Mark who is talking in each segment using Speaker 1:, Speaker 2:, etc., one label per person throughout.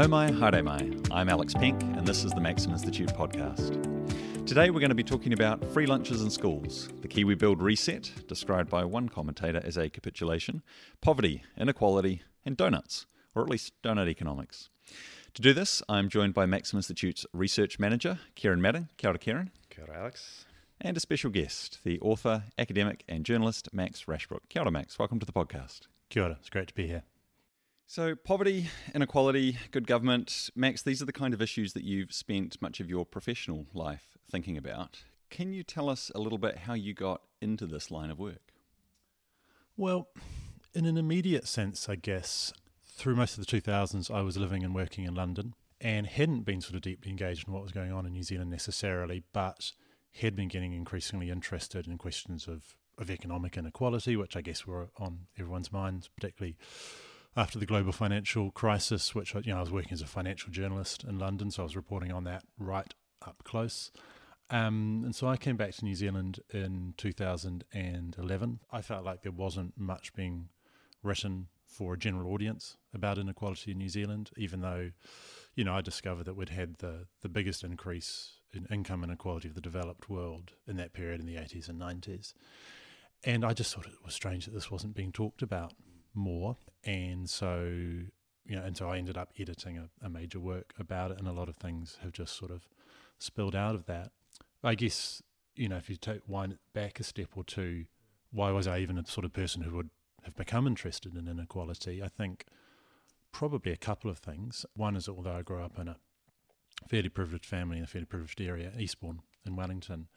Speaker 1: Nau mai, haere mai. I'm Alex Penk, and this is the Maxim Institute podcast. Today we're going to be talking about free lunches in schools, the Kiwi Build reset, described by one commentator as a capitulation, poverty, inequality, and donuts, or at least donut economics. To do this, I'm joined by Maxim Institute's research manager, Kieran Madden. Kia ora, Kieran.
Speaker 2: Kia ora, Alex.
Speaker 1: And a special guest, the author, academic, and journalist Max Rashbrooke. Kia ora, Max. Welcome to the podcast.
Speaker 3: Kia ora. It's great to be here.
Speaker 1: So, poverty, inequality, good government. Max, these are the kind of issues that you've spent much of your professional life thinking about. Can you tell us a little bit how you got into this line of work?
Speaker 3: Well, in an immediate sense, I guess, through most of the 2000s, I was living and working in London and hadn't been sort of deeply engaged in what was going on in New Zealand necessarily, but had been getting increasingly interested in questions of, of economic inequality, which I guess were on everyone's minds, particularly after the global financial crisis, which you know I was working as a financial journalist in London, so I was reporting on that right up close. Um, and so I came back to New Zealand in 2011. I felt like there wasn't much being written for a general audience about inequality in New Zealand, even though, you know, I discovered that we'd had the, the biggest increase in income inequality of the developed world in that period in the 80s and 90s. And I just thought it was strange that this wasn't being talked about more. And so, you know, and so I ended up editing a, a major work about it, and a lot of things have just sort of spilled out of that. I guess, you know, if you take wind back a step or two, why was I even a sort of person who would have become interested in inequality? I think probably a couple of things. One is that although I grew up in a fairly privileged family in a fairly privileged area, Eastbourne in Wellington,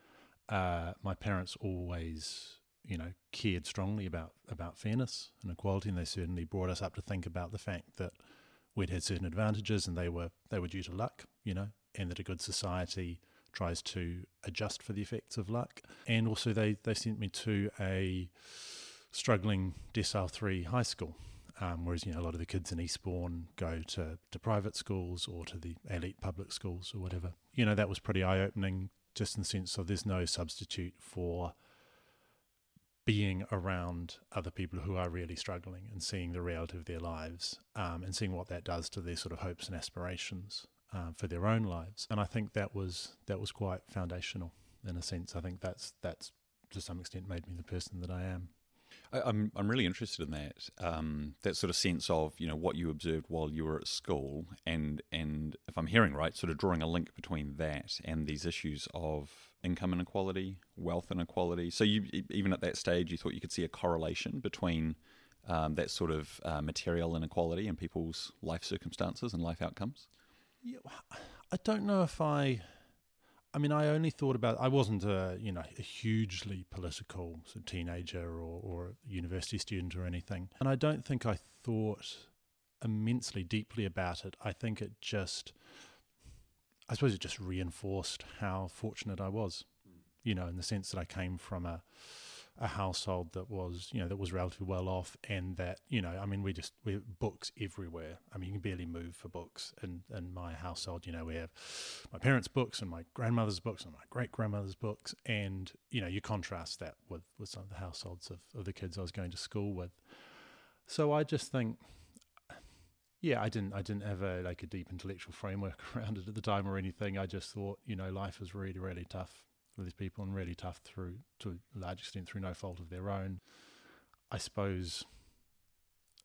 Speaker 3: uh, my parents always, you know, cared strongly about about fairness and equality, and they certainly brought us up to think about the fact that we'd had certain advantages and they were they were due to luck, you know, and that a good society tries to adjust for the effects of luck. And also, they, they sent me to a struggling Decile 3 high school. Um, whereas, you know, a lot of the kids in Eastbourne go to, to private schools or to the elite public schools or whatever. You know, that was pretty eye opening, just in the sense of there's no substitute for being around other people who are really struggling and seeing the reality of their lives um, and seeing what that does to their sort of hopes and aspirations uh, for their own lives. And I think that was that was quite foundational in a sense. I think that's that's to some extent made me the person that I am.
Speaker 1: I, I'm I'm really interested in that um, that sort of sense of you know what you observed while you were at school, and and if I'm hearing right, sort of drawing a link between that and these issues of income inequality, wealth inequality. So you even at that stage, you thought you could see a correlation between um, that sort of uh, material inequality and people's life circumstances and life outcomes.
Speaker 3: Yeah, I don't know if I. I mean, I only thought about. I wasn't a you know a hugely political teenager or or university student or anything, and I don't think I thought immensely deeply about it. I think it just. I suppose it just reinforced how fortunate I was, mm. you know, in the sense that I came from a a household that was you know that was relatively well off and that you know I mean we just we books everywhere. I mean you can barely move for books in in my household. You know we have my parents books and my grandmother's books and my great grandmother's books. And you know you contrast that with with some of the households of, of the kids I was going to school with. So I just think yeah, I didn't I didn't have a like a deep intellectual framework around it at the time or anything. I just thought, you know, life is really, really tough for these people and really tough through to a large extent through no fault of their own. I suppose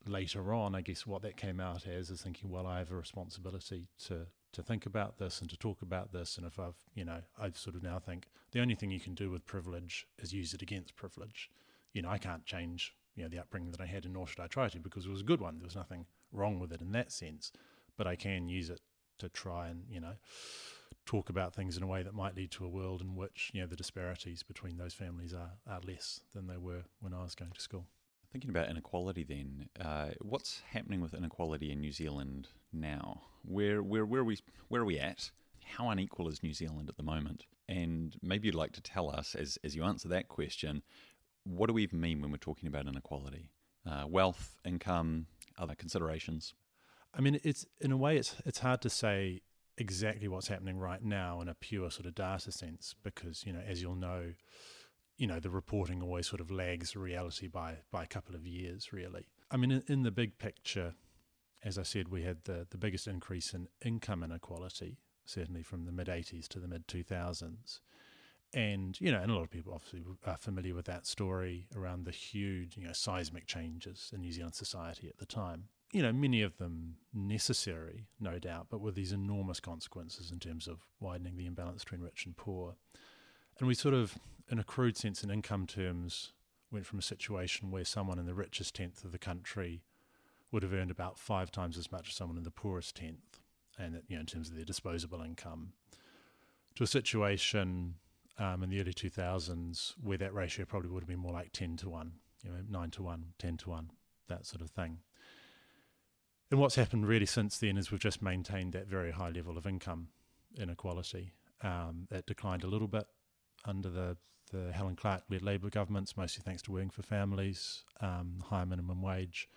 Speaker 3: later on, I guess what that came out as is thinking, well, I have a responsibility to to think about this and to talk about this. And if I've, you know, I sort of now think the only thing you can do with privilege is use it against privilege. You know, I can't change, you know, the upbringing that I had, and nor should I try to because it was a good one. There was nothing wrong with it in that sense, but I can use it to try and, you know, talk about things in a way that might lead to a world in which you know the disparities between those families are, are less than they were when I was going to school.
Speaker 1: Thinking about inequality, then, uh, what's happening with inequality in New Zealand now? Where where where are we where are we at? How unequal is New Zealand at the moment? And maybe you'd like to tell us, as as you answer that question, what do we even mean when we're talking about inequality? Uh, wealth, income, other considerations.
Speaker 3: I mean, it's in a way, it's it's hard to say exactly what's happening right now in a pure sort of data sense because you know as you'll know you know the reporting always sort of lags reality by by a couple of years really i mean in, in the big picture as I said, we had the, the biggest increase in income inequality, certainly from the mid 80s to the mid 2000s. And, you know, and a lot of people obviously are familiar with that story around the huge, you know, seismic changes in New Zealand society at the time. You know, many of them necessary, no doubt, but with these enormous consequences in terms of widening the imbalance between rich and poor. And we sort of, in a crude sense, in income terms, went from a situation where someone in the richest tenth of the country would have earned about five times as much as someone in the poorest tenth, and you know, in terms of their disposable income, to a situation um, in the early 2000s where that ratio probably would have been more like 10 to 1, you know, 9 to 1, 10 to 1, that sort of thing. And what's happened really since then is we've just maintained that very high level of income inequality. Um, that declined a little bit under the, the Helen Clark led Labour governments, mostly thanks to working for families, um, higher minimum wage.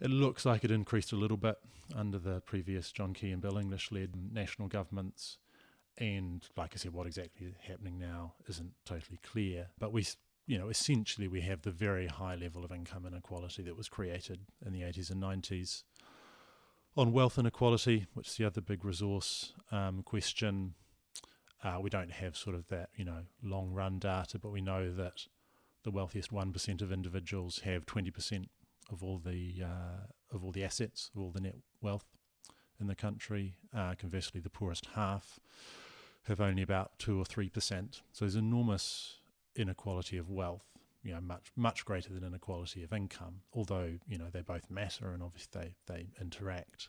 Speaker 3: It looks like it increased a little bit under the previous John Key and Bill English led national governments. And like I said, what exactly is happening now isn't totally clear. But we, you know, essentially we have the very high level of income inequality that was created in the 80s and 90s. On wealth inequality, which is the other big resource um, question, uh, we don't have sort of that, you know, long run data, but we know that the wealthiest 1% of individuals have 20% of all the uh, of all the assets, of all the net wealth in the country. Uh, conversely, the poorest half have only about two or three percent. So there's enormous inequality of wealth. You know, much much greater than inequality of income. Although you know they both matter and obviously they they interact.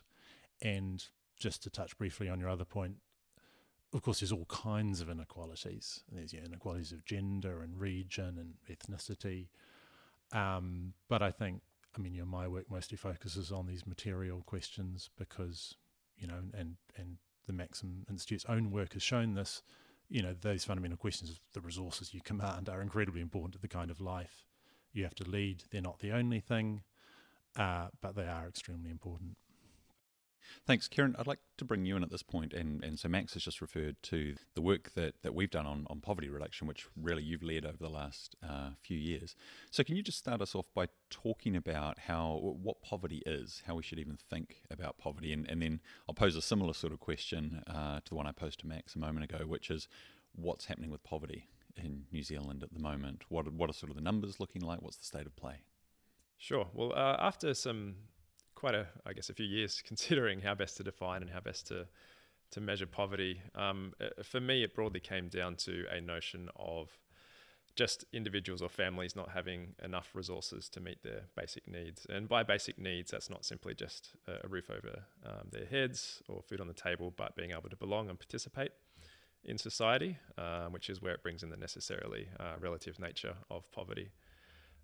Speaker 3: And just to touch briefly on your other point, of course, there's all kinds of inequalities. There's you know, inequalities of gender and region and ethnicity. Um, but I think, I mean, you know, my work mostly focuses on these material questions because, you know, and and the Maxim Institute's own work has shown this. You know, those fundamental questions of the resources you command are incredibly important to the kind of life you have to lead. They're not the only thing, uh, but they are extremely important.
Speaker 1: Thanks, Kieran. I'd like to bring you in at this point, and, and so Max has just referred to the work that, that we've done on, on poverty reduction, which really you've led over the last uh, few years. So, can you just start us off by talking about how what poverty is, how we should even think about poverty, and, and then I'll pose a similar sort of question uh, to the one I posed to Max a moment ago, which is what's happening with poverty in New Zealand at the moment? What what are sort of the numbers looking like? What's the state of play?
Speaker 2: Sure. Well, uh, after some quite a, I guess, a few years considering how best to define and how best to to measure poverty. Um, uh, for me, it broadly came down to a notion of just individuals or families not having enough resources to meet their basic needs. And by basic needs, that's not simply just a roof over um, their heads or food on the table, but being able to belong and participate in society, uh, which is where it brings in the necessarily uh, relative nature of poverty.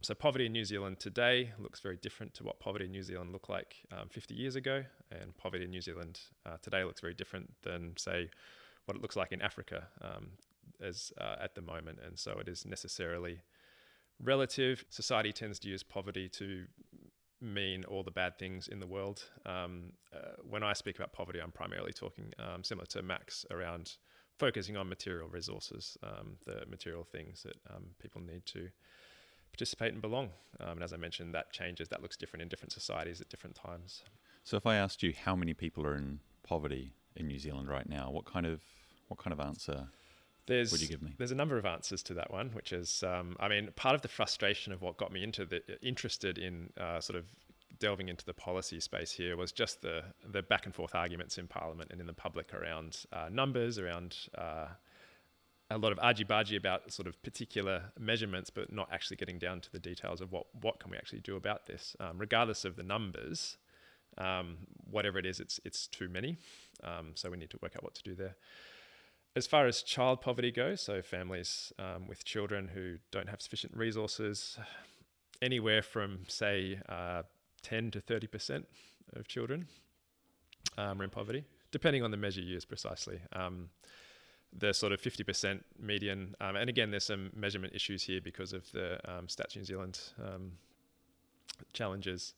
Speaker 2: So, poverty in New Zealand today looks very different to what poverty in New Zealand looked like um, 50 years ago, and poverty in New Zealand uh, today looks very different than, say, what it looks like in Africa um, as uh, at the moment. And so, it is necessarily relative. Society tends to use poverty to mean all the bad things in the world. Um, uh, when I speak about poverty, I'm primarily talking um, similar to Max around focusing on material resources, um, the material things that um, people need to participate and belong. Um, and as I mentioned, that changes. That looks different in different societies at different times.
Speaker 1: So, if I asked you how many people are in poverty in New Zealand right now, what kind of what kind of answer
Speaker 2: there's,
Speaker 1: would you give me?
Speaker 2: There's a number of answers to that one, which is, um, I mean, part of the frustration of what got me into the interested in uh, sort of delving into the policy space here was just the the back and forth arguments in Parliament and in the public around uh, numbers, around uh, a lot of argy-bargy about sort of particular measurements, but not actually getting down to the details of what, what can we actually do about this. Um, regardless of the numbers, um, whatever it is, it's, it's too many. Um, so we need to work out what to do there. As far as child poverty goes, so families um, with children who don't have sufficient resources, anywhere from, say, uh, 10 to 30% of children um, are in poverty, depending on the measure used precisely. The sort of 50% median. Um, and again, there's some measurement issues here because of the um, Stats New Zealand um, challenges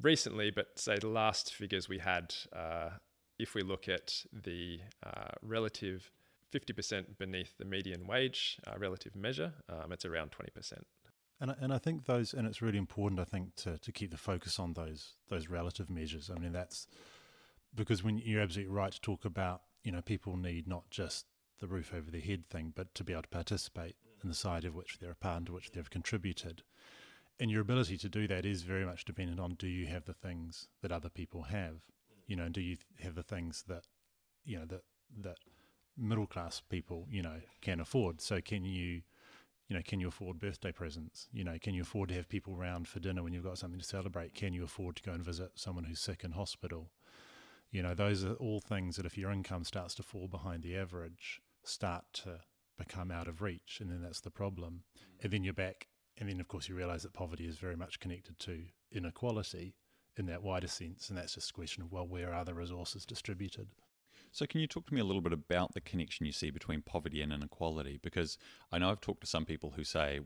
Speaker 2: recently, but say the last figures we had, uh, if we look at the uh, relative 50% beneath the median wage uh, relative measure, um, it's around 20%.
Speaker 3: And I, and I think those, and it's really important, I think, to, to keep the focus on those those relative measures. I mean, that's because when you're absolutely right to talk about, you know, people need not just the roof over their head thing, but to be able to participate in the side of which they're a part, to which they've contributed. And your ability to do that is very much dependent on do you have the things that other people have, you know, do you have the things that, you know, that that middle class people, you know, can afford. So can you you know, can you afford birthday presents? You know, can you afford to have people round for dinner when you've got something to celebrate? Can you afford to go and visit someone who's sick in hospital? You know, those are all things that if your income starts to fall behind the average, start to become out of reach. And then that's the problem. And then you're back. And then, of course, you realize that poverty is very much connected to inequality in that wider sense. And that's just a question of, well, where are the resources distributed?
Speaker 1: So, can you talk to me a little bit about the connection you see between poverty and inequality? Because I know I've talked to some people who say,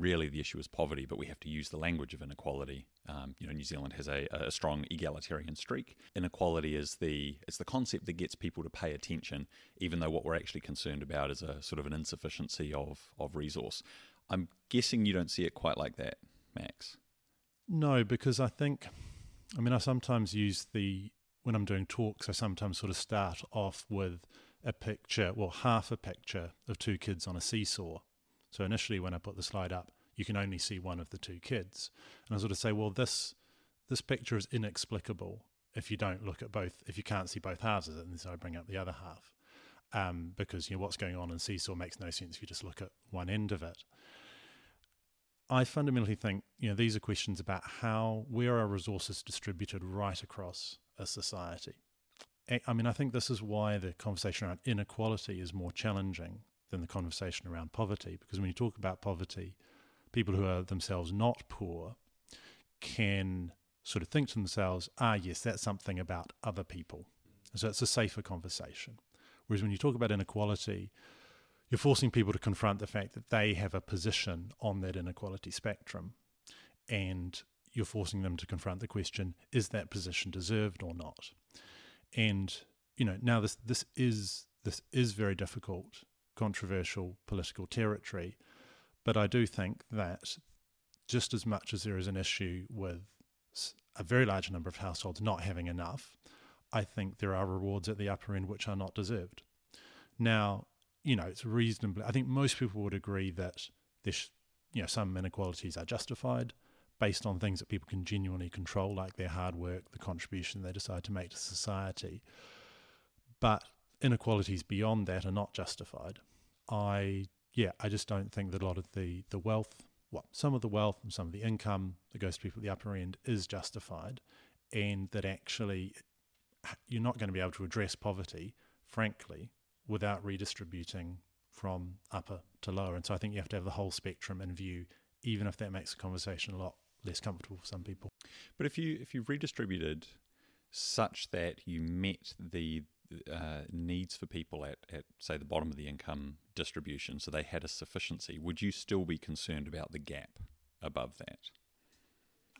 Speaker 1: really, the issue is poverty, but we have to use the language of inequality. Um, you know, New Zealand has a, a, strong egalitarian streak. Inequality is the it's the concept that gets people to pay attention, even though what we're actually concerned about is a sort of an insufficiency of of resource. I'm guessing you don't see it quite like that, Max.
Speaker 3: No, because I think, I mean, I sometimes use the when I'm doing talks, I sometimes sort of start off with a picture, well, half a picture of two kids on a seesaw. So initially, when I put the slide up, you can only see one of the two kids, and I sort of say, well, this this picture is inexplicable if you don't look at both, if you can't see both halves and so I bring up the other half, um, because you know what's going on in seesaw makes no sense if you just look at one end of it. I fundamentally think you know these are questions about how where are resources distributed right across a society. I mean, I think this is why the conversation around inequality is more challenging than the conversation around poverty, because when you talk about poverty, people who are themselves not poor can sort of think to themselves, ah, yes, that's something about other people. So it's a safer conversation. Whereas when you talk about inequality, you're forcing people to confront the fact that they have a position on that inequality spectrum. And you're forcing them to confront the question: Is that position deserved or not? And you know, now this this is this is very difficult, controversial political territory, but I do think that just as much as there is an issue with a very large number of households not having enough, I think there are rewards at the upper end which are not deserved. Now, you know, it's reasonably. I think most people would agree that this, you know, some inequalities are justified based on things that people can genuinely control, like their hard work, the contribution they decide to make to society. But inequalities beyond that are not justified. I yeah, I just don't think that a lot of the the wealth, well, some of the wealth and some of the income that goes to people at the upper end is justified, and that actually you're not going to be able to address poverty, frankly, without redistributing from upper to lower. And so I think you have to have the whole spectrum in view, even if that makes the conversation a lot less comfortable for some people.
Speaker 1: But if you if you redistributed such that you met the uh, needs for people at, at say the bottom of the income distribution, so they had a sufficiency, would you still be concerned about the gap above that?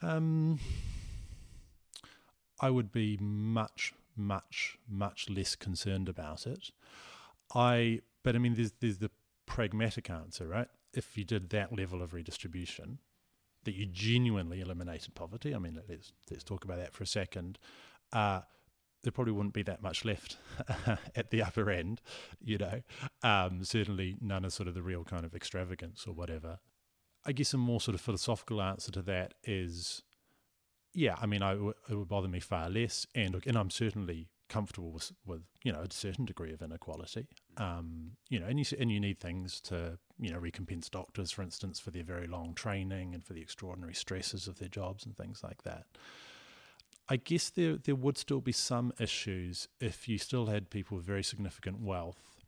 Speaker 3: Um, I would be much, much, much less concerned about it. I, but I mean, there's there's the pragmatic answer, right? If you did that level of redistribution, that you genuinely eliminated poverty. I mean, let's let's talk about that for a second. Uh, there probably wouldn't be that much left at the upper end, you know. Um, certainly, none of sort of the real kind of extravagance or whatever. I guess a more sort of philosophical answer to that is, yeah, I mean, I, it would bother me far less, and look, and I'm certainly comfortable with, with you know a certain degree of inequality. Um, you know, and you and you need things to you know recompense doctors, for instance, for their very long training and for the extraordinary stresses of their jobs and things like that. I guess there there would still be some issues if you still had people with very significant wealth,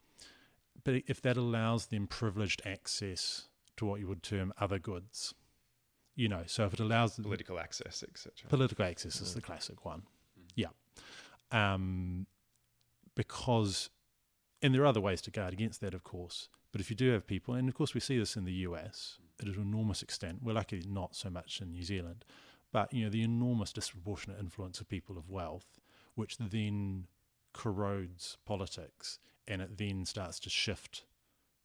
Speaker 3: but if that allows them privileged access to what you would term other goods, you know, so if it allows
Speaker 2: political access, etc.
Speaker 3: Political access is mm. the classic one. Mm. Yeah um, because, and there are other ways to guard against that, of course. But if you do have people, and of course we see this in the US at an enormous extent. We're lucky not so much in New Zealand, but you know the enormous disproportionate influence of people of wealth, which then corrodes politics, and it then starts to shift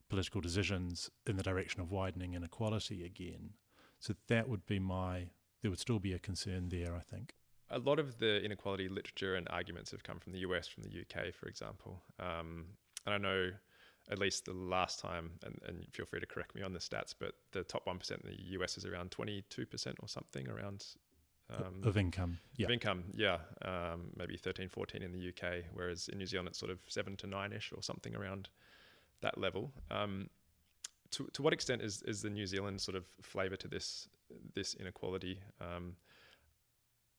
Speaker 3: political decisions in the direction of widening inequality again. So that would be my, there would still be a concern there, I think.
Speaker 2: A lot of the inequality literature and arguments have come from the US, from the UK, for example. Um, and I know at least the last time, and, and feel free to correct me on the stats, but the top 1% in the US is around 22% or something around
Speaker 3: um, of income.
Speaker 2: Yeah. Of income, yeah. Um, maybe 13, 14 in the UK, whereas in New Zealand it's sort of 7 to 9 ish or something around that level. Um, to, to what extent is, is the New Zealand sort of flavour to this this inequality? Um,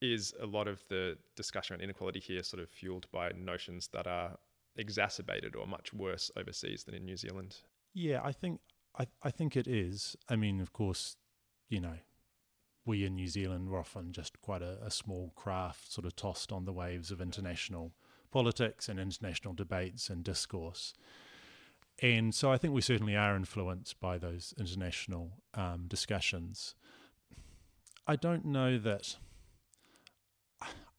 Speaker 2: is a lot of the discussion on inequality here sort of fueled by notions that are exacerbated or much worse overseas than in New Zealand?
Speaker 3: Yeah, I think I, I think it is. I mean, of course, you know, we in New Zealand were often just quite a, a small craft, sort of tossed on the waves of international politics and international debates and discourse. And so I think we certainly are influenced by those international um, discussions. I don't know that.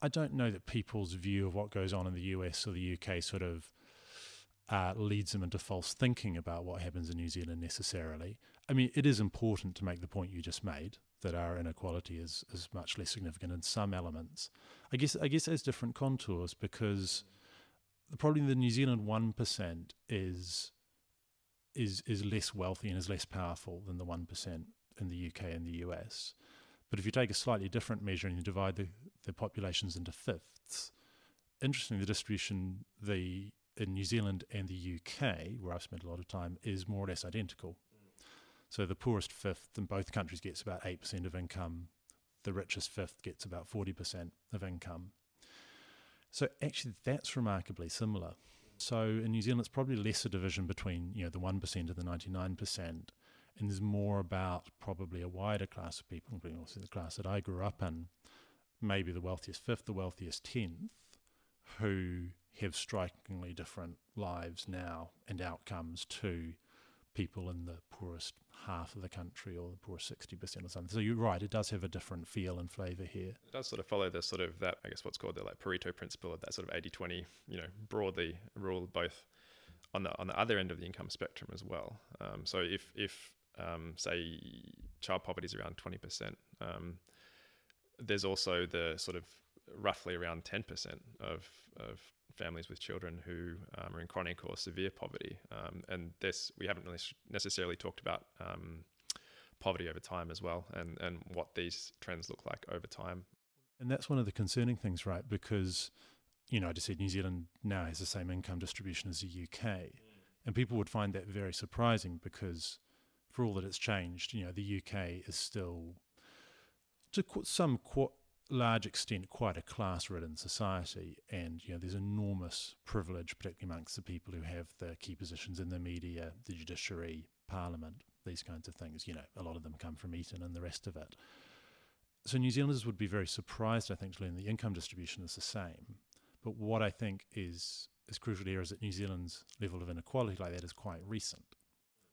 Speaker 3: I don't know that people's view of what goes on in the US or the UK sort of uh, leads them into false thinking about what happens in New Zealand necessarily. I mean, it is important to make the point you just made that our inequality is, is much less significant in some elements. I guess I guess there's different contours because problem the New Zealand one percent is is is less wealthy and is less powerful than the one percent in the UK and the US. But if you take a slightly different measure and you divide the, the populations into fifths, interestingly, the distribution the in New Zealand and the UK, where I've spent a lot of time, is more or less identical. So the poorest fifth in both countries gets about 8% of income. The richest fifth gets about 40% of income. So actually, that's remarkably similar. So in New Zealand, it's probably less a division between you know the one percent and the ninety nine percent, and there's more about probably a wider class of people, including also the class that I grew up in, maybe the wealthiest fifth, the wealthiest tenth, who have strikingly different lives now and outcomes to people in the poorest half of the country or the poorest 60% or something. So you're right, it does have a different feel and flavour here.
Speaker 2: It does sort of follow the sort of that, I guess what's called the like Pareto principle of that sort of 80 20, you know, broadly rule both on the on the other end of the income spectrum as well. Um, so if, if um, say, child poverty is around 20%, um, there's also the sort of roughly around 10% of, of families with children who um, are in chronic or severe poverty. Um, and this, we haven't really necessarily talked about um, poverty over time as well and, and what these trends look like over time.
Speaker 3: And that's one of the concerning things, right? Because, you know, I just said New Zealand now has the same income distribution as the UK. Mm. And people would find that very surprising because, for all that it's changed, you know, the UK is still, to some large extent quite a class-ridden society, and you know there's enormous privilege, particularly amongst the people who have the key positions in the media, the judiciary, parliament, these kinds of things. You know, a lot of them come from Eton and the rest of it. So New Zealanders would be very surprised, I think, to learn the income distribution is the same. But what I think is is crucial here is that New Zealand's level of inequality like that is quite recent,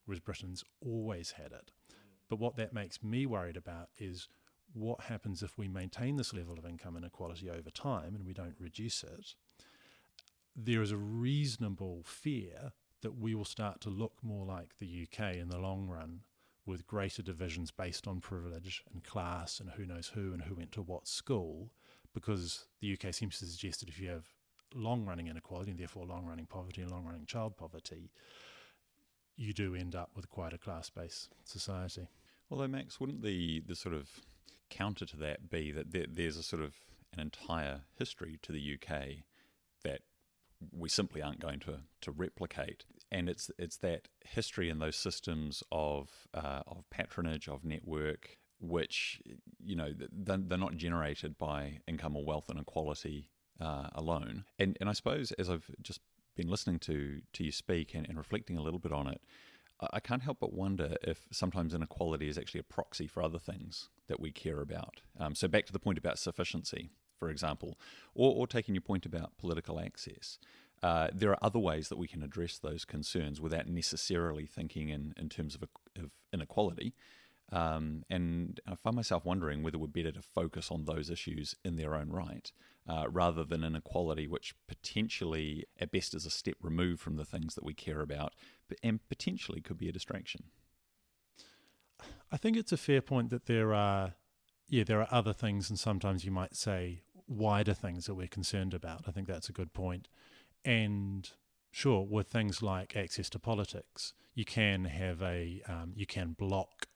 Speaker 3: whereas Britain's always had it. But what that makes me worried about is what happens if we maintain this level of income inequality over time and we don't reduce it, there is a reasonable fear that we will start to look more like the UK in the long run with greater divisions based on privilege and class and who knows who and who went to what school, because the UK seems to suggest that if you have long running inequality and therefore long running poverty and long running child poverty, you do end up with quite a class based society.
Speaker 1: Although, Max, wouldn't the, the sort of counter to that be that there, there's a sort of an entire history to the UK that we simply aren't going to, to replicate. And it's it's that history and those systems of uh, of patronage of network, which you know they're, they're not generated by income or wealth inequality uh, alone. And and I suppose as I've just been listening to to you speak and, and reflecting a little bit on it, I can't help but wonder if sometimes inequality is actually a proxy for other things that we care about. Um, so, back to the point about sufficiency, for example, or, or taking your point about political access. Uh, there are other ways that we can address those concerns without necessarily thinking in, in terms of, of inequality. Um, and I find myself wondering whether we're better to focus on those issues in their own right uh, rather than inequality, which potentially, at best, is a step removed from the things that we care about and potentially could be a distraction.
Speaker 3: I think it's a fair point that there are, yeah, there are other things, and sometimes you might say wider things that we're concerned about. I think that's a good point. And sure, with things like access to politics, you can have a, um, you can block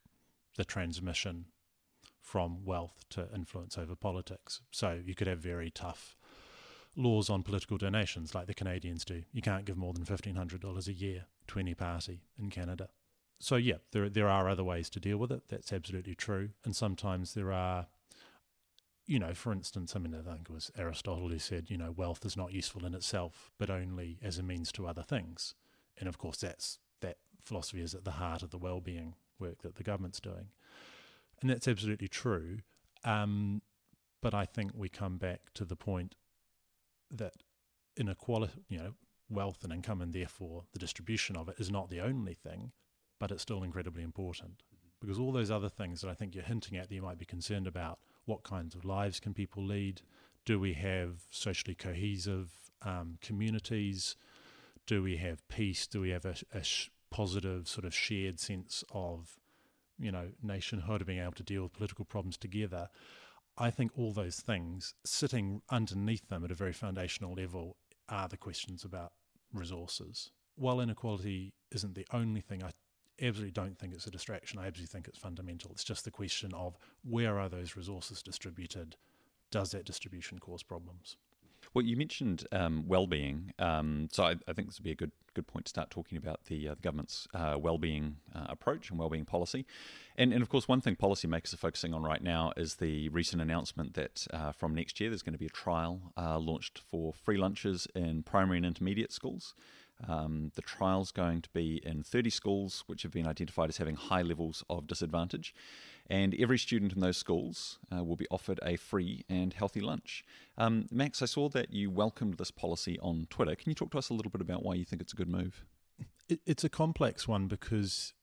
Speaker 3: the transmission from wealth to influence over politics. So you could have very tough laws on political donations like the Canadians do. You can't give more than $1,500 a year to any party in Canada. So, yeah, there, there are other ways to deal with it. That's absolutely true. And sometimes there are, you know, for instance, I mean, I think it was Aristotle who said, you know, wealth is not useful in itself, but only as a means to other things. And of course, that's that philosophy is at the heart of the well-being work that the government's doing, and that's absolutely true. Um, but I think we come back to the point that inequality, you know, wealth and income, and therefore the distribution of it is not the only thing, but it's still incredibly important because all those other things that I think you're hinting at that you might be concerned about what kinds of lives can people lead? Do we have socially cohesive um, communities? Do we have peace? Do we have a, a sh- positive sort of shared sense of, you know, nationhood of being able to deal with political problems together? I think all those things sitting underneath them at a very foundational level are the questions about resources. While inequality isn't the only thing, I absolutely don't think it's a distraction. I absolutely think it's fundamental. It's just the question of where are those resources distributed? Does that distribution cause problems?
Speaker 1: Well, you mentioned um, well-being, um, so I, I, think this would be a good good point to start talking about the, uh, the government's uh, well-being uh, approach and well-being policy. And, and of course, one thing policymakers are focusing on right now is the recent announcement that uh, from next year there's going to be a trial uh, launched for free lunches in primary and intermediate schools. Um, the trial's going to be in 30 schools which have been identified as having high levels of disadvantage and every student in those schools uh, will be offered a free and healthy lunch. Um, Max, I saw that you welcomed this policy on Twitter. Can you talk to us a little bit about why you think it's a good move?
Speaker 3: It's a complex one because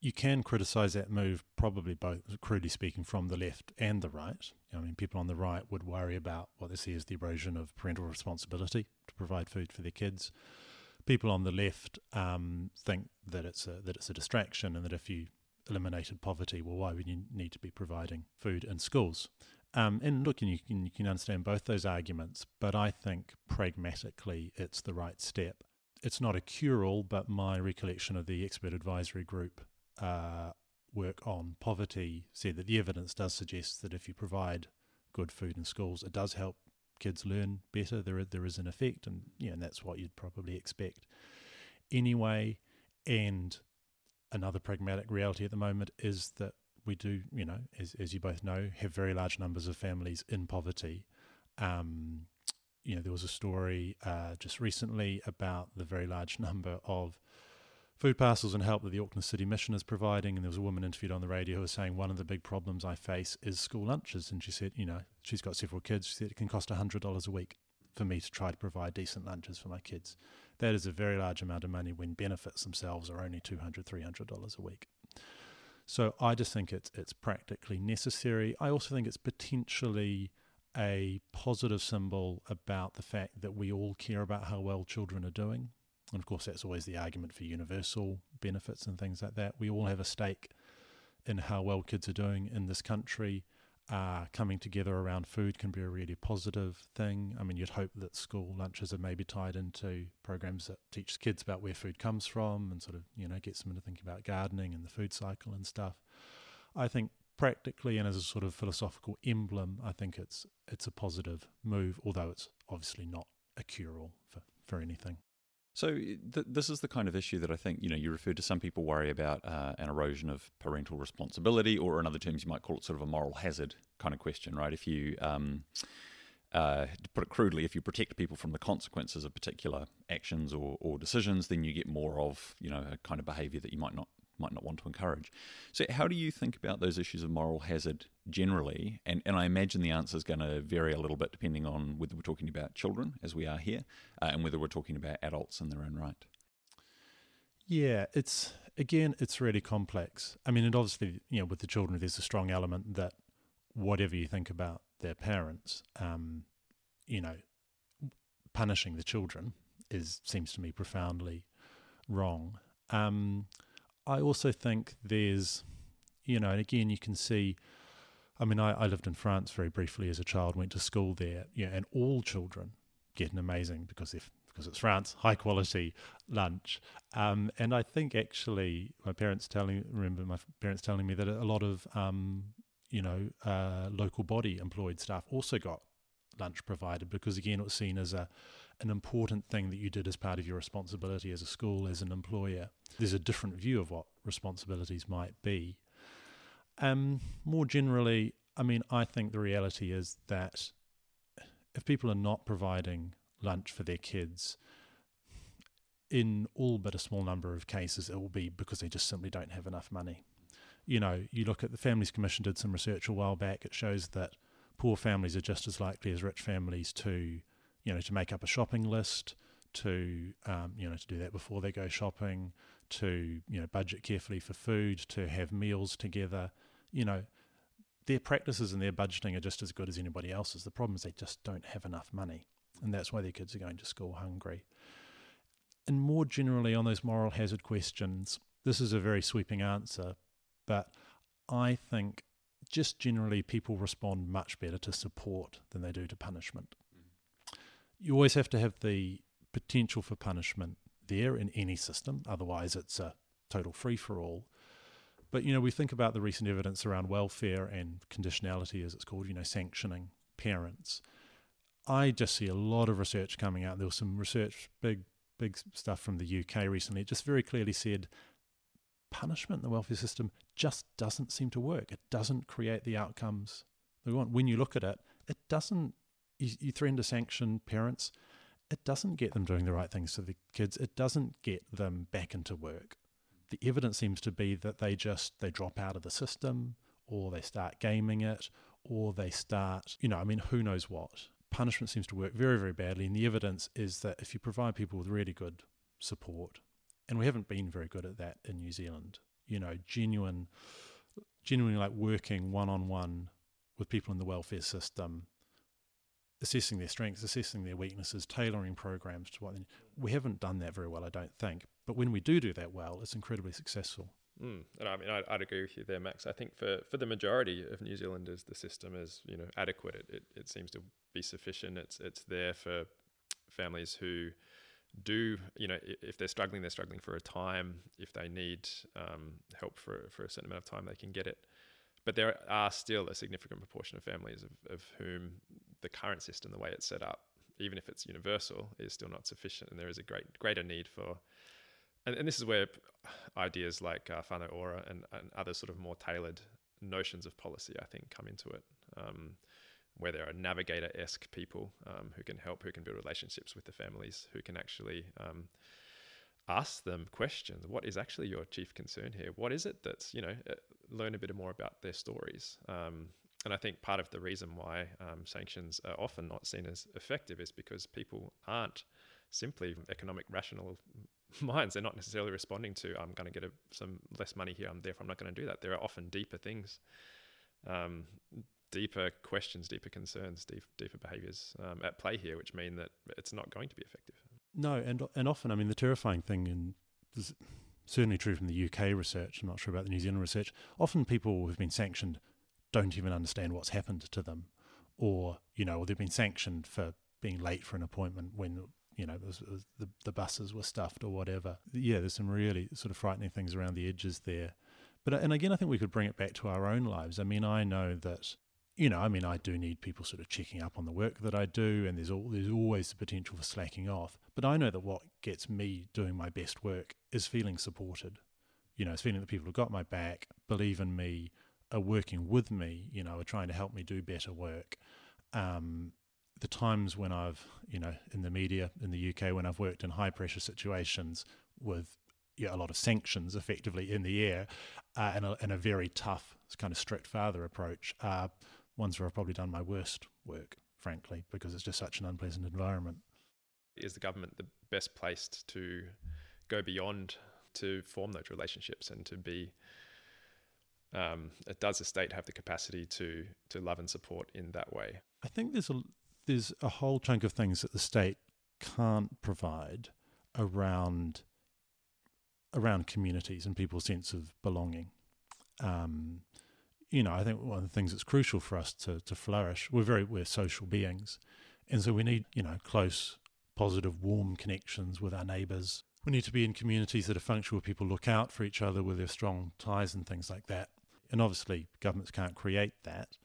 Speaker 3: you can criticise that move, probably both, crudely speaking, from the left and the right. I mean, people on the right would worry about what they see as the erosion of parental responsibility to provide food for their kids. People on the left um, think that it's a that it's a distraction, and that if you eliminated poverty, well, why would you need to be providing food in schools? Um, and look, and you can, you can understand both those arguments, but I think pragmatically it's the right step. It's not a cure all, but my recollection of the expert advisory group uh, work on poverty said that the evidence does suggest that if you provide good food in schools, it does help kids learn better. There, there is an effect, and yeah, and that's what you'd probably expect anyway. And another pragmatic reality at the moment is that we do, you know, as, as you both know, have very large numbers of families in poverty. Um, you know, there was a story uh, just recently about the very large number of food parcels and help that the Auckland City Mission is providing. And there was a woman interviewed on the radio who was saying one of the big problems I face is school lunches. And she said, you know, she's got several kids. She said it can cost $100 a week for me to try to provide decent lunches for my kids. That is a very large amount of money when benefits themselves are only $200, $300 a week. So I just think it's it's practically necessary. I also think it's potentially a positive symbol about the fact that we all care about how well children are doing. And of course, that's always the argument for universal benefits and things like that. We all have a stake in how well kids are doing in this country uh, coming together around food can be a really positive thing. I mean, you'd hope that school lunches are maybe tied into programs that teach kids about where food comes from and sort of, you know, gets them into thinking about gardening and the food cycle and stuff. I think practically and as a sort of philosophical emblem, I think it's it's a positive move, although it's obviously not a cure all for, for anything.
Speaker 1: So th- this is the kind of issue that I think you know you referred to. Some people worry about uh, an erosion of parental responsibility, or in other terms, you might call it sort of a moral hazard kind of question, right? If you um, uh, to put it crudely, if you protect people from the consequences of particular actions or, or decisions, then you get more of you know a kind of behaviour that you might not might not want to encourage. So, how do you think about those issues of moral hazard generally? And, and I imagine the answer is going to vary a little bit depending on whether we're talking about children, as we are here, uh, and whether we're talking about adults in their own right.
Speaker 3: Yeah, it's again, it's really complex. I mean, and obviously, you know, with the children, there's a strong element that whatever you think about their parents, um, you know, punishing the children is seems to me profoundly wrong. Um, I also think there's You know, and again, you can see. I mean, I, I lived in France very briefly as a child, went to school there, yeah, and all children get an amazing because if because it's France, high quality lunch. Um, and I think actually, my parents telling remember my parents telling me that a lot of um, you know uh, local body employed staff also got lunch provided because again it was seen as a an important thing that you did as part of your responsibility as a school as an employer. There's a different view of what responsibilities might be. Um, more generally, I mean, I think the reality is that if people are not providing lunch for their kids, in all but a small number of cases, it will be because they just simply don't have enough money. You know, you look at the Families Commission did some research a while back. It shows that poor families are just as likely as rich families to, you know, to make up a shopping list, to, um, you know, to do that before they go shopping, to, you know, budget carefully for food, to have meals together. You know, their practices and their budgeting are just as good as anybody else's. The problem is they just don't have enough money, and that's why their kids are going to school hungry. And more generally, on those moral hazard questions, this is a very sweeping answer, but I think just generally people respond much better to support than they do to punishment. You always have to have the potential for punishment there in any system, otherwise, it's a total free for all. But you know, we think about the recent evidence around welfare and conditionality, as it's called, you know, sanctioning parents. I just see a lot of research coming out. There was some research, big, big stuff from the UK recently. It just very clearly said punishment in the welfare system just doesn't seem to work. It doesn't create the outcomes we want. When you look at it, it doesn't, you, you threaten to sanction parents, it doesn't get them doing the right things to the kids. It doesn't get them back into work. The evidence seems to be that they just, they drop out of the system or they start gaming it or they start, you know, I mean, who knows what. Punishment seems to work very, very badly. And the evidence is that if you provide people with really good support, and we haven't been very good at that in New Zealand. You know, genuine, genuinely like working one on one with people in the welfare system, assessing their strengths, assessing their weaknesses, tailoring programs to what they, we haven't done that very well, I don't think. But when we do do that well, it's incredibly successful.
Speaker 2: Mm, and I mean, I'd, I'd, agree with you there, Max. I think for, for the majority of New Zealanders, the system is you know adequate. It, it, it seems to be sufficient. It's it's there for families who do you know if they're struggling they're struggling for a time if they need um, help for, for a certain amount of time they can get it but there are still a significant proportion of families of, of whom the current system the way it's set up even if it's universal is still not sufficient. And there is a great greater need for and, and this is where ideas like uh, whānau ora and, and other sort of more tailored notions of policy I think come into it um, where there are navigator esque people um, who can help, who can build relationships with the families, who can actually um, ask them questions. What is actually your chief concern here? What is it that's, you know, uh, learn a bit more about their stories. Um, and I think part of the reason why um, sanctions are often not seen as effective is because people aren't simply economic rational minds. They're not necessarily responding to, I'm going to get a, some less money here, I'm therefore I'm not going to do that. There are often deeper things um, deeper questions, deeper concerns, deep, deeper behaviours um, at play here, which mean that it's not going to be effective.
Speaker 3: No, and and often, I mean, the terrifying thing, and certainly true from the UK research. I'm not sure about the New Zealand research. Often, people who've been sanctioned don't even understand what's happened to them, or you know, or they've been sanctioned for being late for an appointment when you know was, was the the buses were stuffed or whatever. Yeah, there's some really sort of frightening things around the edges there. But uh, and again, I think we could bring it back to our own lives. I mean, I know that you know, I mean, I do need people sort of checking up on the work that I do, and there's all, there's always the potential for slacking off. But I know that what gets me doing my best work is feeling supported. You know, it's feeling that people have got my back, believe in me, are working with me. You know, are trying to help me do better work. Um, the times when I've, you know, in the media in the UK, when I've worked in high pressure situations with yeah, a lot of sanctions effectively in the air, uh, and, a, and a very tough kind of strict father approach. Uh, ones where I've probably done my worst work, frankly, because it's just such an unpleasant environment.
Speaker 2: Is the government the best placed to go beyond to form those relationships and to be? Um, does the state have the capacity to to love and support in that way?
Speaker 3: I think there's a there's a whole chunk of things that the state can't provide around around communities and people's sense of belonging. Um, you know, I think one of the things that's crucial for us to, to flourish, we're very we're social beings, and so we need you know close, positive, warm connections with our neighbours. We need to be in communities that are functional, where people look out for each other, with their strong ties and things like that. And obviously, governments can't create that,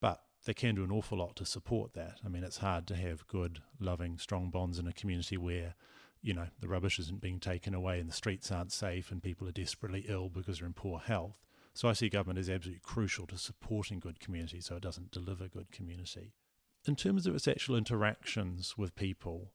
Speaker 3: but they can do an awful lot to support that. I mean, it's hard to have good, loving, strong bonds in a community where you know, the rubbish isn't being taken away and the streets aren't safe and people are desperately ill because they're in poor health. So I see government as absolutely crucial to supporting good community so it doesn't deliver good community. In terms of its actual interactions with people,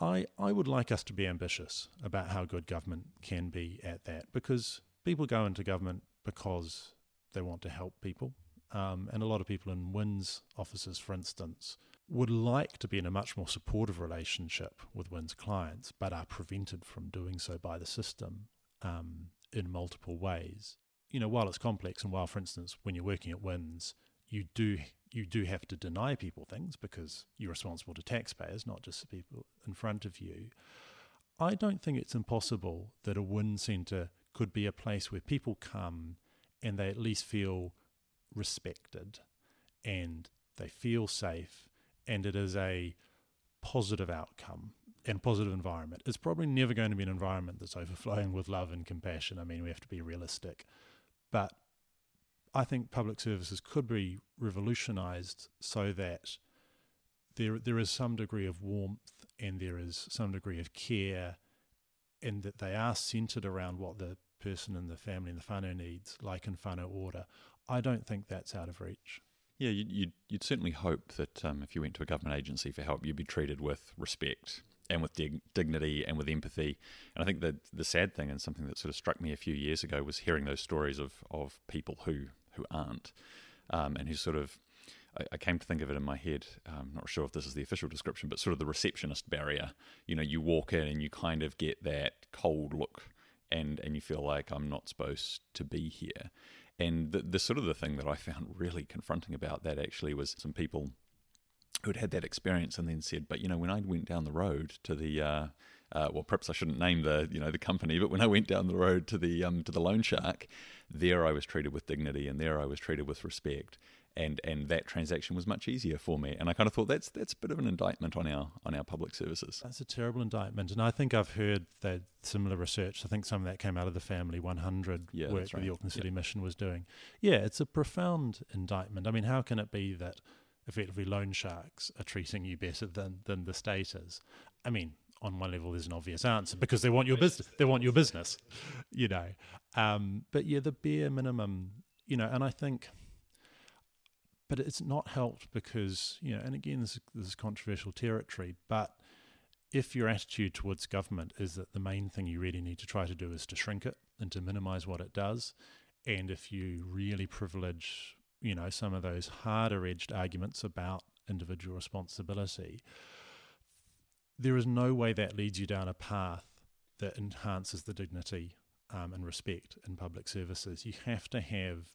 Speaker 3: I, I would like us to be ambitious about how good government can be at that because people go into government because they want to help people. Um, and a lot of people in WINZ offices, for instance, would like to be in a much more supportive relationship with WINZ clients, but are prevented from doing so by the system um, in multiple ways. You know, while it's complex, and while, for instance, when you're working at WINZ, you do you do have to deny people things because you're responsible to taxpayers, not just the people in front of you. I don't think it's impossible that a WINZ centre could be a place where people come and they at least feel respected and they feel safe and it is a positive outcome and positive environment. It's probably never going to be an environment that's overflowing with love and compassion. I mean, we have to be realistic. But I think public services could be revolutionized so that there there is some degree of warmth and there is some degree of care and that they are centered around what the person and the family and the whānau needs, like in whānau ora. I don't think that's out of reach.
Speaker 1: Yeah, you'd, you'd, you'd certainly hope that um, if you went to a government agency for help, you'd be treated with respect and with dig- dignity and with empathy. And I think that the sad thing and something that sort of struck me a few years ago was hearing those stories of, of people who, who aren't um, and who sort of I, I, came to think of it in my head. I'm not sure if this is the official description, but sort of the receptionist barrier. You know, you walk in and you kind of get that cold look, and and you feel like I'm not supposed to be here. And the, the sort of the thing that I found really confronting about that actually was some people who had had that experience and then said, but you know, when I went down the road to the, uh, uh, well, perhaps I shouldn't name the, you know, the company, but when I went down the road to the, um, to the loan shark, there I was treated with dignity and there I was treated with respect and and that transaction was much easier for me. And I kind of thought that's that's a bit of an indictment on our on our public services.
Speaker 3: That's a terrible indictment, and I think I've heard that similar research. I think some of that came out of the Family 100
Speaker 1: yeah,
Speaker 3: work
Speaker 1: right.
Speaker 3: that the Auckland City yep. Mission was doing. Yeah, it's a profound indictment. I mean, how can it be that effectively loan sharks are treating you better than than the state is? I mean, on one level, there's an obvious answer because they want your business. They want your business, you know. Um, but yeah, the bare minimum, you know, and I think but it's not helped because you know, and again, this, this is controversial territory, but if your attitude towards government is that the main thing you really need to try to do is to shrink it and to minimize what it does, and if you really privilege, you know, some of those harder edged arguments about individual responsibility, there is no way that leads you down a path that enhances the dignity um, and respect in public services. You have to have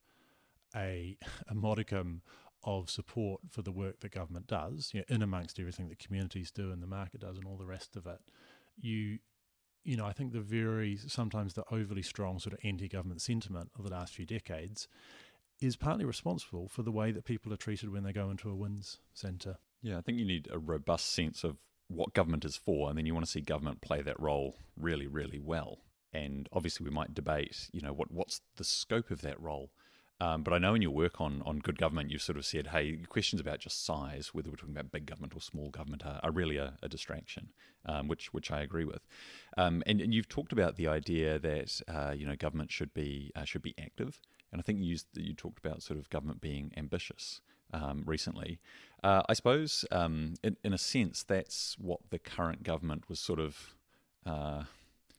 Speaker 3: a, a modicum of support for the work that government does, you know, in amongst everything that communities do and the market does and all the rest of it, you you know, I think the very sometimes the overly strong sort of anti-government sentiment of the last few decades is partly responsible for the way that people are treated when they go into a WINZ centre.
Speaker 1: Yeah, I think you need a robust sense of what government is for, and then you want to see government play that role really, really well. And obviously, we might debate, you know, what what's the scope of that role. Um, but I know in your work on, on good government, you've sort of said, hey, questions about just size, whether we're talking about big government or small government, are, are really a, a distraction, um, which which I agree with. Um, and, and, you've talked about the idea that uh, you know government should be uh, should be active, and I think you used, you talked about sort of government being ambitious um, recently. Uh, I suppose, um, in, in a sense, that's what the current government was sort of uh,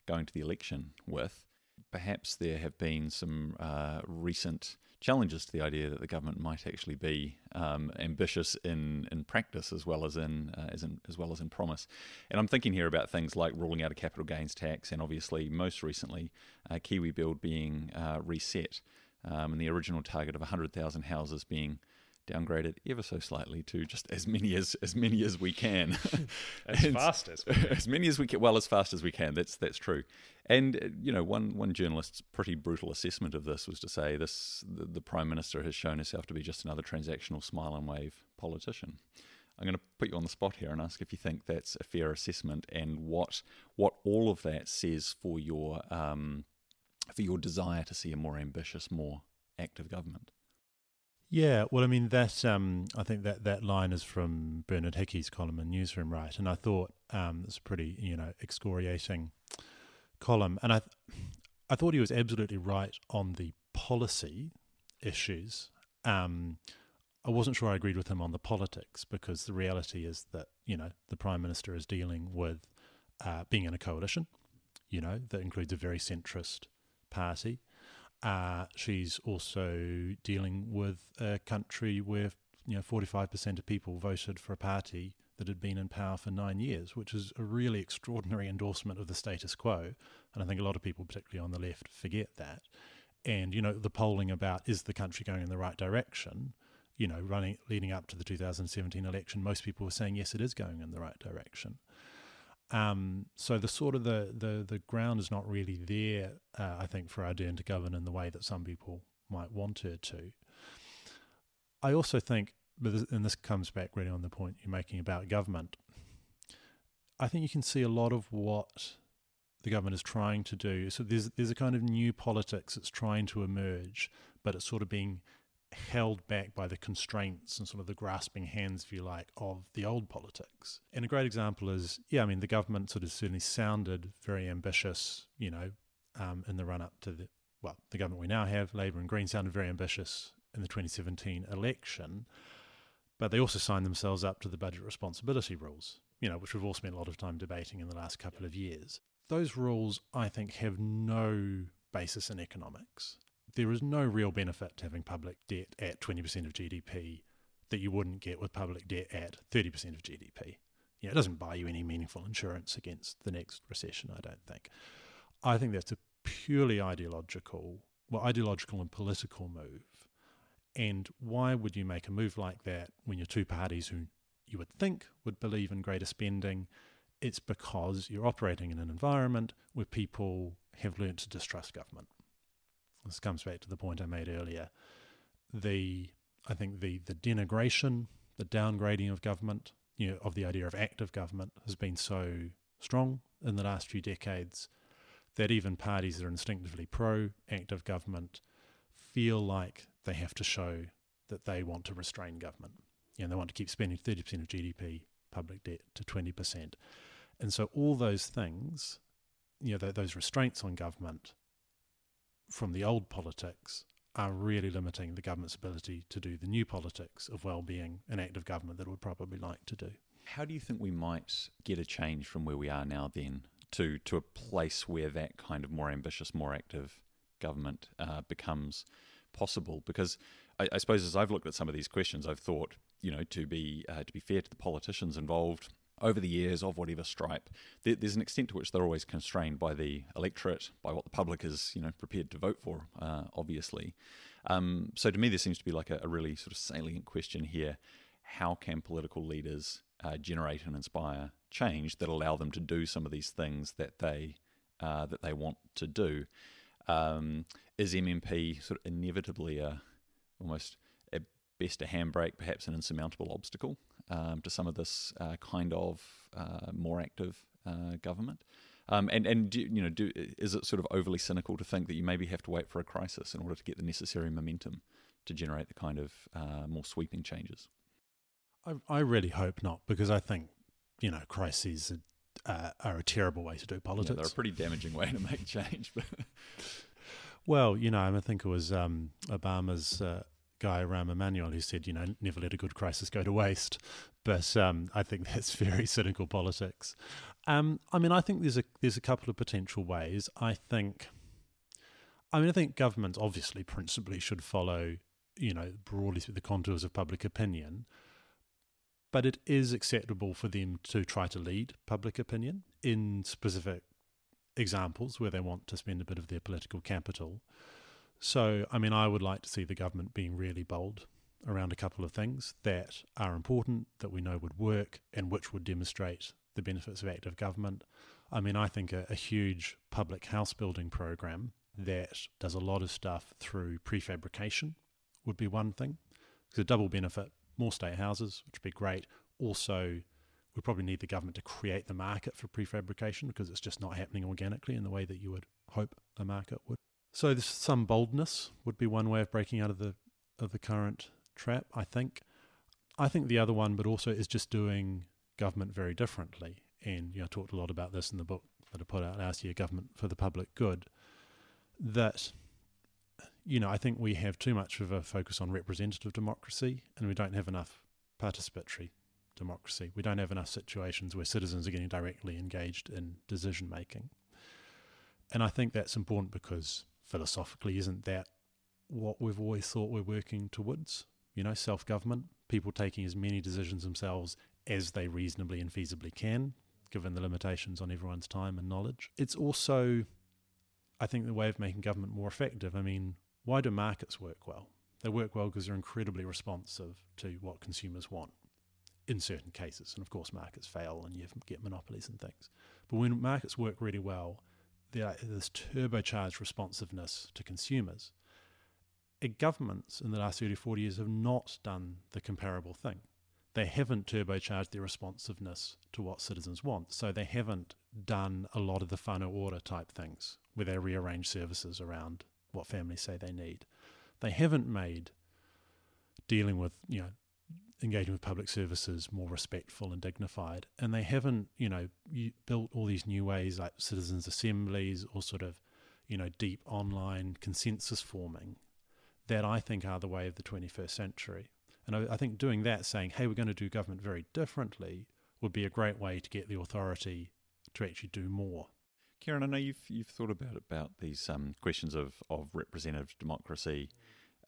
Speaker 1: going to the election with. Perhaps there have been some uh, recent challenges to the idea that the government might actually be um, ambitious in, in practice as well as in, uh, as in as well as in promise. And I'm thinking here about things like ruling out a capital gains tax, and obviously most recently uh, Kiwi Build being uh, reset, um, and the original target of 100,000 houses being downgraded ever so slightly to just as many as as many as we can,
Speaker 2: as fast as
Speaker 1: as many as we can. Well, as fast as we can. That's that's true. And uh, you know, one one journalist's pretty brutal assessment of this was to say this: the, the prime minister has shown herself to be just another transactional smile and wave politician. I'm going to put you on the spot here and ask if you think that's a fair assessment, and what what all of that says for your um, for your desire to see a more ambitious, more active government.
Speaker 3: Yeah, well, I mean that um, I think that that line is from Bernard Hickey's column in Newsroom, right? And I thought um, it's a pretty you know excoriating column, and I I thought he was absolutely right on the policy issues. Um, I wasn't sure I agreed with him on the politics because the reality is that you know the prime minister is dealing with uh, being in a coalition, you know that includes a very centrist party. Uh, she's also dealing with a country where you know 45% of people voted for a party that had been in power for nine years, which is a really extraordinary endorsement of the status quo. And I think a lot of people, particularly on the left, forget that. And you know the polling about is the country going in the right direction? You know, running leading up to the 2017 election, most people were saying yes, it is going in the right direction. Um, so the sort of the, the, the ground is not really there, uh, I think, for Ardern to govern in the way that some people might want her to. I also think, and this comes back really on the point you're making about government, I think you can see a lot of what the government is trying to do. So there's there's a kind of new politics that's trying to emerge, but it's sort of being held back by the constraints and sort of the grasping hands, if you like, of the old politics. And a great example is, yeah, I mean, the government sort of certainly sounded very ambitious, you know, um, in the run up to the, well, the government we now have, Labour and Green, sounded very ambitious in the 2017 election, but they also signed themselves up to the budget responsibility rules, you know, which we've all spent a lot of time debating in the last couple of years. Those rules, I think, have no basis in economics there is no real benefit to having public debt at 20% of GDP that you wouldn't get with public debt at 30% of GDP. You know, it doesn't buy you any meaningful insurance against the next recession, I don't think. I think that's a purely ideological, well, ideological and political move. And why would you make a move like that when you're two parties who you would think would believe in greater spending? It's because you're operating in an environment where people have learned to distrust government this comes back to the point I made earlier. The I think the the denigration, the downgrading of government, you know, of the idea of active government has been so strong in the last few decades that even parties that are instinctively pro active government feel like they have to show that they want to restrain government. You know, they want to keep spending 30% of GDP, public debt to 20%. And so all those things, you know, those restraints on government from the old politics are really limiting the government's ability to do the new politics of well-being and active government that it would probably like to do.
Speaker 1: How do you think we might get a change from where we are now then to to a place where that kind of more ambitious, more active government uh, becomes possible? Because I, I, suppose as I've looked at some of these questions, I've thought, you know, to be uh, to be fair to the politicians involved, over the years of whatever stripe, there, there's an extent to which they're always constrained by the electorate, by what the public is, you know, prepared to vote for. Uh, obviously, um, so to me, there seems to be like a, a, really sort of salient question here: How can political leaders uh, generate and inspire change that allow them to do some of these things that they uh, that they want to do? Um, is MMP sort of inevitably a almost at best a handbrake, perhaps an insurmountable obstacle? Um, to some of this uh, kind of uh, more active uh, government? Um, and and do, you know, do, is it sort of overly cynical to think that you maybe have to wait for a crisis in order to get the necessary momentum to generate the kind of uh, more sweeping changes?
Speaker 3: I, I really hope not, because I think you know crises are, uh, are a terrible way to do politics.
Speaker 1: Yeah, they're a pretty damaging way to make change.
Speaker 3: well, you know, I think it was um, Obama's uh, guy Rahm Emanuel who said, you know, never let a good crisis go to waste. But um, I think that's very cynical politics. Um, I mean, I think there's a there's a couple of potential ways. I think, I mean, I think governments obviously principally should follow, you know, broadly through the contours of public opinion. But it is acceptable for them to try to lead public opinion in specific examples where they want to spend a bit of their political capital. So, I mean, I would like to see the government being really bold around a couple of things that are important, that we know would work, and which would demonstrate the benefits of active government. I mean, I think a, a huge public house building program that does a lot of stuff through prefabrication would be one thing. It's a double benefit more state houses, which would be great. Also, we probably need the government to create the market for prefabrication because it's just not happening organically in the way that you would hope a market would. So, some boldness would be one way of breaking out of the of the current trap. I think. I think the other one, but also is just doing government very differently. And you know, I talked a lot about this in the book that I put out last year, Government for the Public Good. That you know, I think we have too much of a focus on representative democracy and we don't have enough participatory democracy. We don't have enough situations where citizens are getting directly engaged in decision making. And I think that's important because philosophically, isn't that what we've always thought we're working towards? You know, self government, people taking as many decisions themselves as they reasonably and feasibly can, given the limitations on everyone's time and knowledge. It's also, I think, the way of making government more effective. I mean, why do markets work well? They work well because they're incredibly responsive to what consumers want in certain cases. And of course, markets fail and you get monopolies and things. But when markets work really well, there's this turbocharged responsiveness to consumers. Eh, governments in the last 30 40 years have not done the comparable thing. They haven't turbocharged their responsiveness to what citizens want. So they haven't done a lot of the whānau ora type things where they rearrange services around what families say they need. They haven't made dealing with, you know, engaging with public services more respectful and dignified. And they haven't, you know, built all these new ways like citizens' assemblies or sort of, you know, deep online consensus forming that I think are the way of the 21st century. And I, I think doing that, saying, hey, we're going to do government very differently, would be a great way to get the authority to actually do more.
Speaker 1: Karen, I know you've you've thought about about these um, questions of, of representative democracy.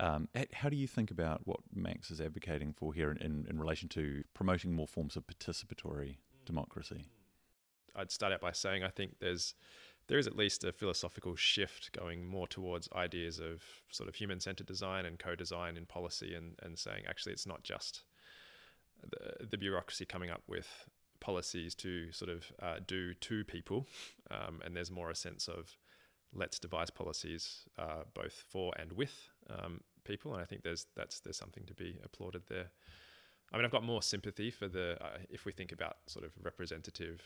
Speaker 1: Um, how do you think about what Max is advocating for here in, in, in relation to promoting more forms of participatory democracy?
Speaker 2: I'd start out by saying I think there's there is at least a philosophical shift going more towards ideas of sort of human centered design and co design in policy and, and saying actually it's not just the, the bureaucracy coming up with policies to sort of uh, do to people, um, and there's more a sense of let's devise policies uh, both for and with um, people, and I think there's that's there's something to be applauded there. I mean, I've got more sympathy for the uh, if we think about sort of representative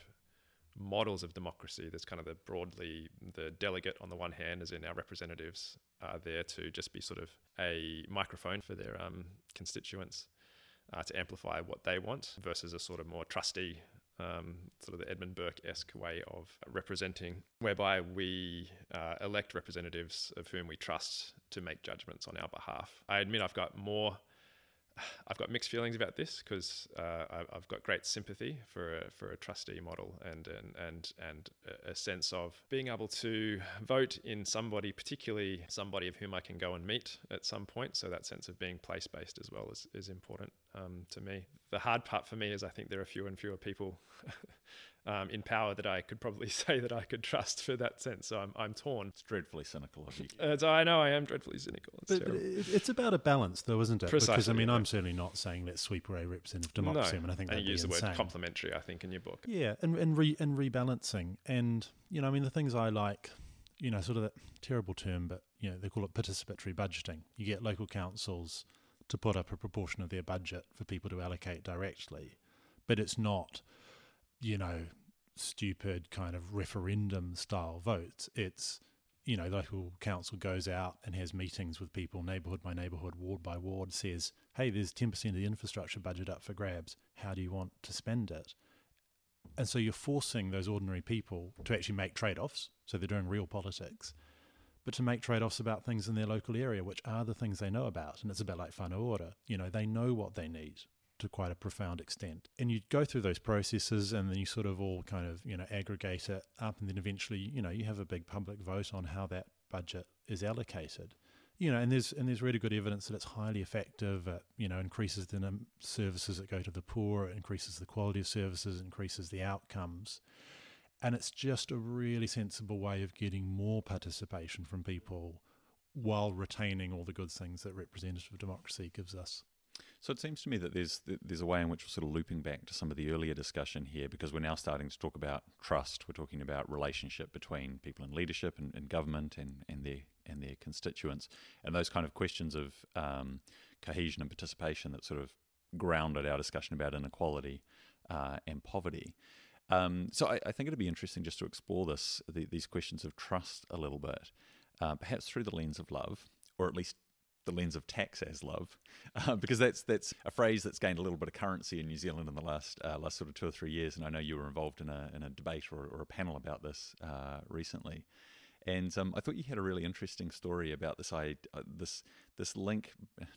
Speaker 2: models of democracy. There's kind of the broadly the delegate on the one hand, as in our representatives are there to just be sort of a microphone for their um, constituents uh, to amplify what they want versus a sort of more trustee, um, sort of the Edmund Burke esque way of representing, whereby we uh, elect representatives of whom we trust to make judgments on our behalf. I admit I've got more I've got mixed feelings about this because uh, I've got great sympathy for a, for a trustee model and and and and a sense of being able to vote in somebody, particularly somebody of whom I can go and meet at some point. So that sense of being place based as well is is important um, to me. The hard part for me is I think there are fewer and fewer people um, in power that I could probably say that I could trust for that sense. So I'm, I'm torn.
Speaker 1: It's dreadfully cynical of you.
Speaker 2: Uh, I know I am dreadfully cynical.
Speaker 3: It's, but, it's about a balance, though, isn't it? Precisely, because I mean, yeah. I'm certainly not saying let's sweep away representative democracy. No. I mean, I think
Speaker 2: and you use the
Speaker 3: insane.
Speaker 2: word complementary. I think in your book.
Speaker 3: Yeah, and and re, and rebalancing, and you know, I mean, the things I like, you know, sort of that terrible term, but you know, they call it participatory budgeting. You get local councils to put up a proportion of their budget for people to allocate directly, but it's not you know, stupid kind of referendum style votes. It's, you know, local council goes out and has meetings with people, neighbourhood by neighbourhood, ward by ward, says, hey, there's 10% of the infrastructure budget up for grabs. How do you want to spend it? And so you're forcing those ordinary people to actually make trade offs. So they're doing real politics, but to make trade offs about things in their local area, which are the things they know about. And it's about like whānau ora. You know, they know what they need to quite a profound extent. And you go through those processes and then you sort of all kind of, you know, aggregate it up and then eventually, you know, you have a big public vote on how that budget is allocated. You know, and there's and there's really good evidence that it's highly effective. It, you know, increases the num- services that go to the poor, it increases the quality of services, increases the outcomes, and it's just a really sensible way of getting more participation from people while retaining all the good things that representative democracy gives us.
Speaker 1: So it seems to me that there's there's a way in which we're sort of looping back to some of the earlier discussion here because we're now starting to talk about trust. We're talking about relationship between people in leadership and, and government and, and their and their constituents and those kind of questions of um, cohesion and participation that sort of grounded our discussion about inequality uh, and poverty. Um, so I, I, think it'd be interesting just to explore this the, these questions of trust a little bit, uh, perhaps through the lens of love, or at least the lens of tax as love, uh, because that's that's a phrase that's gained a little bit of currency in New Zealand in the last uh, last sort of two or three years. And I know you were involved in a in a debate or, or a panel about this uh, recently. And um, I thought you had a really interesting story about this uh, this this link,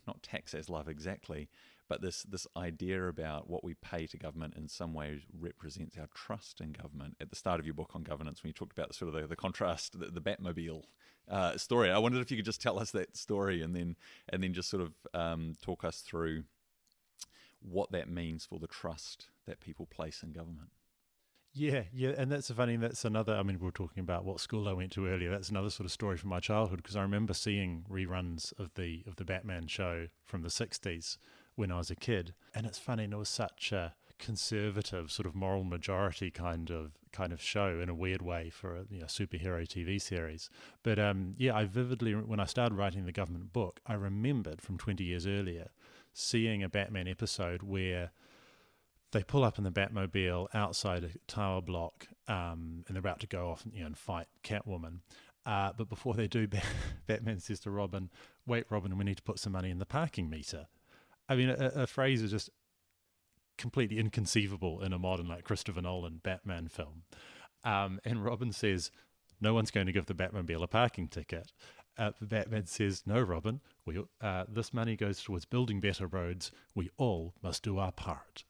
Speaker 1: not tax as love exactly, but this this idea about what we pay to government in some ways represents our trust in government. At the start of your book on governance, when you talked about sort of the, the contrast, the, the Batmobile uh, story, I wondered if you could just tell us that story and then and then just sort of um, talk us through what that means for the trust that people place in government.
Speaker 3: Yeah, yeah, and that's funny. That's another. I mean, we were talking about what school I went to earlier. That's another sort of story from my childhood because I remember seeing reruns of the of the Batman show from the '60s when I was a kid, and it's funny. And it was such a conservative sort of moral majority kind of kind of show in a weird way for a you know, superhero TV series. But um, yeah, I vividly when I started writing the government book, I remembered from 20 years earlier seeing a Batman episode where they pull up in the Batmobile outside a tower block, um, and they're about to go off you know, and fight Catwoman. Uh, but before they do, Batman says to Robin, "Wait, Robin, we need to put some money in the parking meter." I mean, a, a phrase is just completely inconceivable in a modern, like Christopher Nolan Batman film. Um, and Robin says, "No one's going to give the Batmobile a parking ticket." Uh, Batman says, "No, Robin. We uh, this money goes towards building better roads. We all must do our part."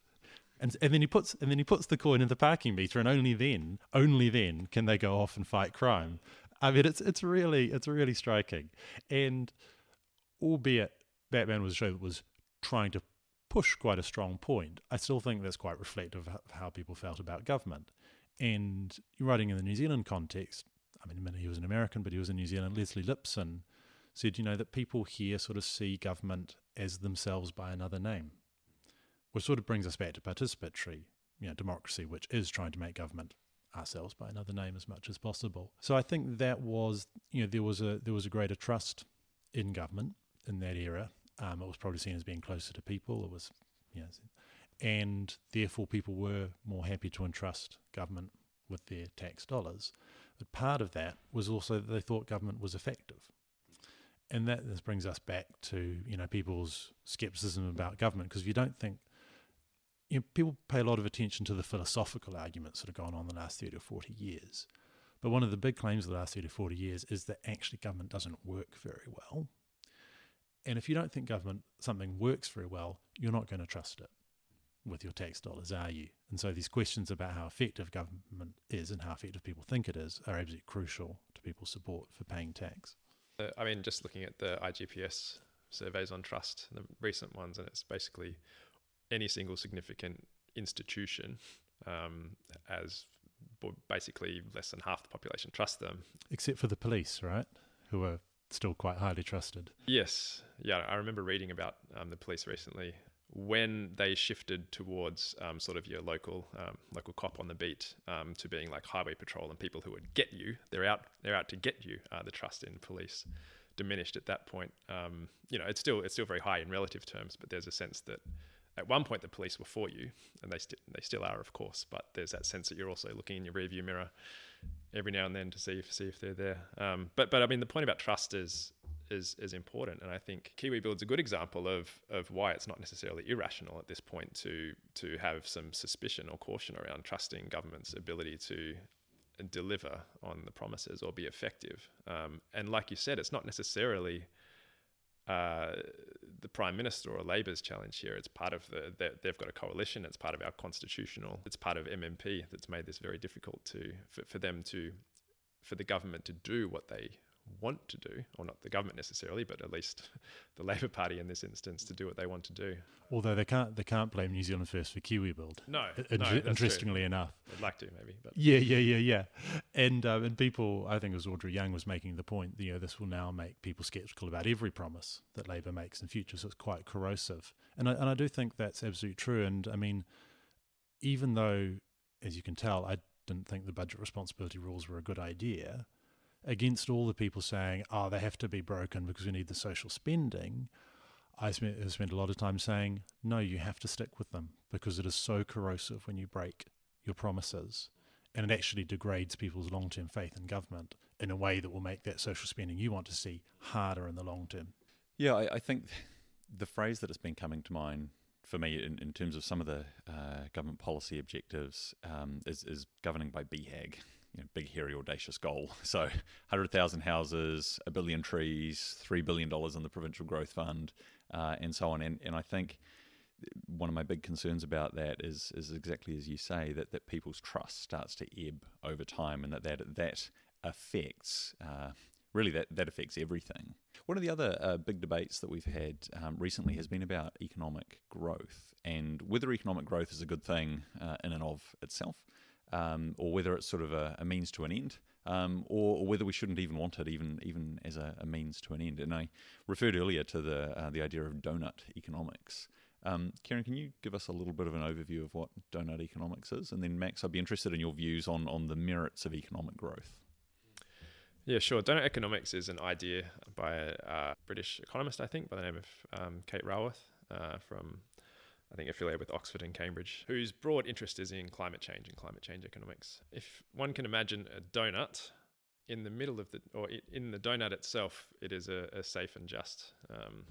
Speaker 3: And, and then he puts and then he puts the coin in the parking meter, and only then, only then, can they go off and fight crime. I mean, it's it's really it's really striking, and albeit Batman was a show that was trying to push quite a strong point, I still think that's quite reflective of how people felt about government. And writing in the New Zealand context, I mean, he was an American, but he was in New Zealand. Leslie Lipson said, you know, that people here sort of see government as themselves by another name which sort of brings us back to participatory you know, democracy, which is trying to make government ourselves by another name as much as possible. So I think that was, you know, there was a there was a greater trust in government in that era. Um, it was probably seen as being closer to people. It was, you know, and therefore people were more happy to entrust government with their tax dollars. But part of that was also that they thought government was effective. And that this brings us back to you know people's skepticism about government because you don't think you know, people pay a lot of attention to the philosophical arguments that have gone on the last 30 or 40 years. But one of the big claims of the last 30 or 40 years is that actually government doesn't work very well. And if you don't think government something works very well, you're not going to trust it with your tax dollars, are you? And so these questions about how effective government is and how effective people think it is are absolutely crucial to people's support for paying tax.
Speaker 2: Uh, I mean, just looking at the IGPS surveys on trust, the recent ones, and it's basically any single significant institution um, as basically less than half the population trust them.
Speaker 3: Except for the police, right? Who are still quite highly trusted.
Speaker 2: Yes. Yeah. I remember reading about um, the police recently when they shifted towards um, sort of your local um, local cop on the beat um, to being like highway patrol and people who would get you. They're out. They're out to get you. Uh, the trust in police diminished at that point. Um, you know, it's still it's still very high in relative terms, but there's a sense that at one point the police were for you, and they st- they still are, of course. But there's that sense that you're also looking in your rearview mirror every now and then to see if see if they're there. Um, but but I mean, the point about trust is is is important, and I think Kiwi Build's a good example of of why it's not necessarily irrational at this point to to have some suspicion or caution around trusting government's ability to deliver on the promises or be effective. Um, and like you said, it's not necessarily uh, the prime minister or Labour's challenge here. It's part of the they've got a coalition. It's part of our constitutional. It's part of MMP that's made this very difficult to for, for them to for the government to do what they want to do, or not the government necessarily, but at least the Labour Party in this instance to do what they want to do.
Speaker 3: Although they can't they can't blame New Zealand First for Kiwi Build.
Speaker 2: No,
Speaker 3: In-
Speaker 2: no
Speaker 3: interestingly enough.
Speaker 2: I'd like to maybe, but
Speaker 3: Yeah, yeah, yeah, yeah. And um, and people, I think it was Audrey Young was making the point. that, You know, this will now make people sceptical about every promise that Labour makes in future. So it's quite corrosive. And I, and I do think that's absolutely true. And I mean, even though, as you can tell, I didn't think the budget responsibility rules were a good idea. Against all the people saying, "Oh, they have to be broken because we need the social spending," I spent, I spent a lot of time saying, "No, you have to stick with them because it is so corrosive when you break your promises." and it actually degrades people's long term faith in government in a way that will make that social spending you want to see harder in the long term.
Speaker 1: Yeah, I, I think the phrase that has been coming to mind for me in, in terms of some of the uh, government policy objectives um, is, is governing by BHAG. You know, big, hairy, audacious goal. So, 100,000 houses, a billion trees, $3 billion in the Provincial Growth Fund, uh, and so on. And, and I think one of my big concerns about that is is exactly as you say that, that people's trust starts to ebb over time and that that, that affects uh, really that, that affects everything. One of the other uh, big debates that we've had um, recently has been about economic growth and whether economic growth is a good thing uh, in and of itself um, or whether it's sort of a, a means to an end. Um, or, or, whether we shouldn't even want it, even even as a, a, means to an end. And I referred earlier to the uh, the idea of donut economics, um, Kieran, can you give us a little bit of an overview of what donut economics is? And then, Max, I'd be interested in your views on, on the merits of economic growth.
Speaker 2: Yeah, sure. Donut economics is an idea by a uh, British economist, I think, by the name of um, Kate Raworth uh, from, I think, affiliated with Oxford and Cambridge, whose broad interest is in climate change and climate change economics. If one can imagine a donut, in the middle of the, or in the donut itself, it is a, a safe and just um,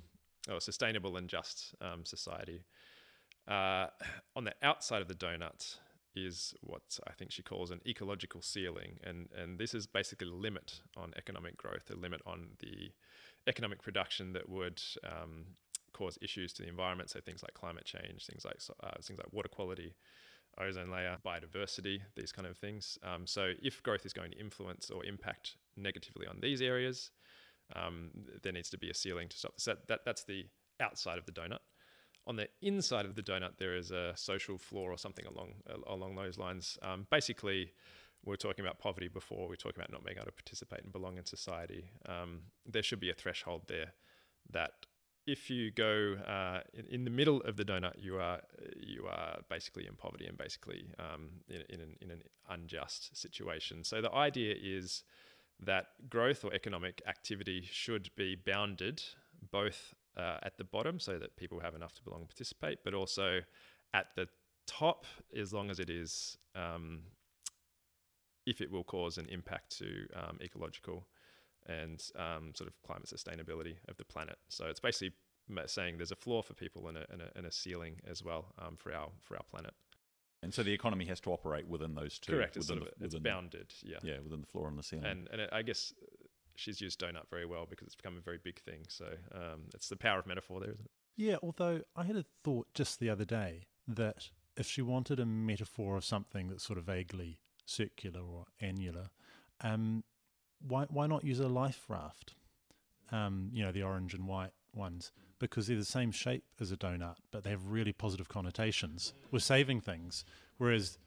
Speaker 2: or sustainable and just um, society. Uh, on the outside of the donut is what I think she calls an ecological ceiling, and and this is basically a limit on economic growth, a limit on the economic production that would um, cause issues to the environment. So things like climate change, things like uh, things like water quality, ozone layer, biodiversity, these kind of things. Um, so if growth is going to influence or impact negatively on these areas, um, there needs to be a ceiling to stop this. That, that, that's the outside of the donut. On the inside of the donut, there is a social floor or something along along those lines. Um, basically, we are talking about poverty before. We are talking about not being able to participate and belong in society. Um, there should be a threshold there that if you go uh, in, in, the middle of the donut, you are you are basically in poverty and basically um, in, in, an, in an unjust situation. So the idea is that growth or economic activity should be bounded both uh, at the bottom so that people have enough to belong and participate, but also at the top as long as it is, um, if it will cause an impact to um, ecological and um, sort of climate sustainability of the planet. So it's basically saying there's a floor for people and a, and a, and a ceiling as well um, for our for our planet.
Speaker 1: And so the economy has to operate within those two.
Speaker 2: Correct.
Speaker 1: Within
Speaker 2: it's, sort of, it's bounded. Yeah.
Speaker 1: Yeah, within the floor and the ceiling.
Speaker 2: And and it, I guess she's used donut very well because it's become a very big thing. So um, it's the power of metaphor there, isn't it?
Speaker 3: Yeah. Although I had a thought just the other day that if she wanted a metaphor of something that's sort of vaguely circular or annular, um, why why not use a life raft? Um, you know, the orange and white ones because they're the same shape as a donut, but they have really positive connotations. We're saving things, whereas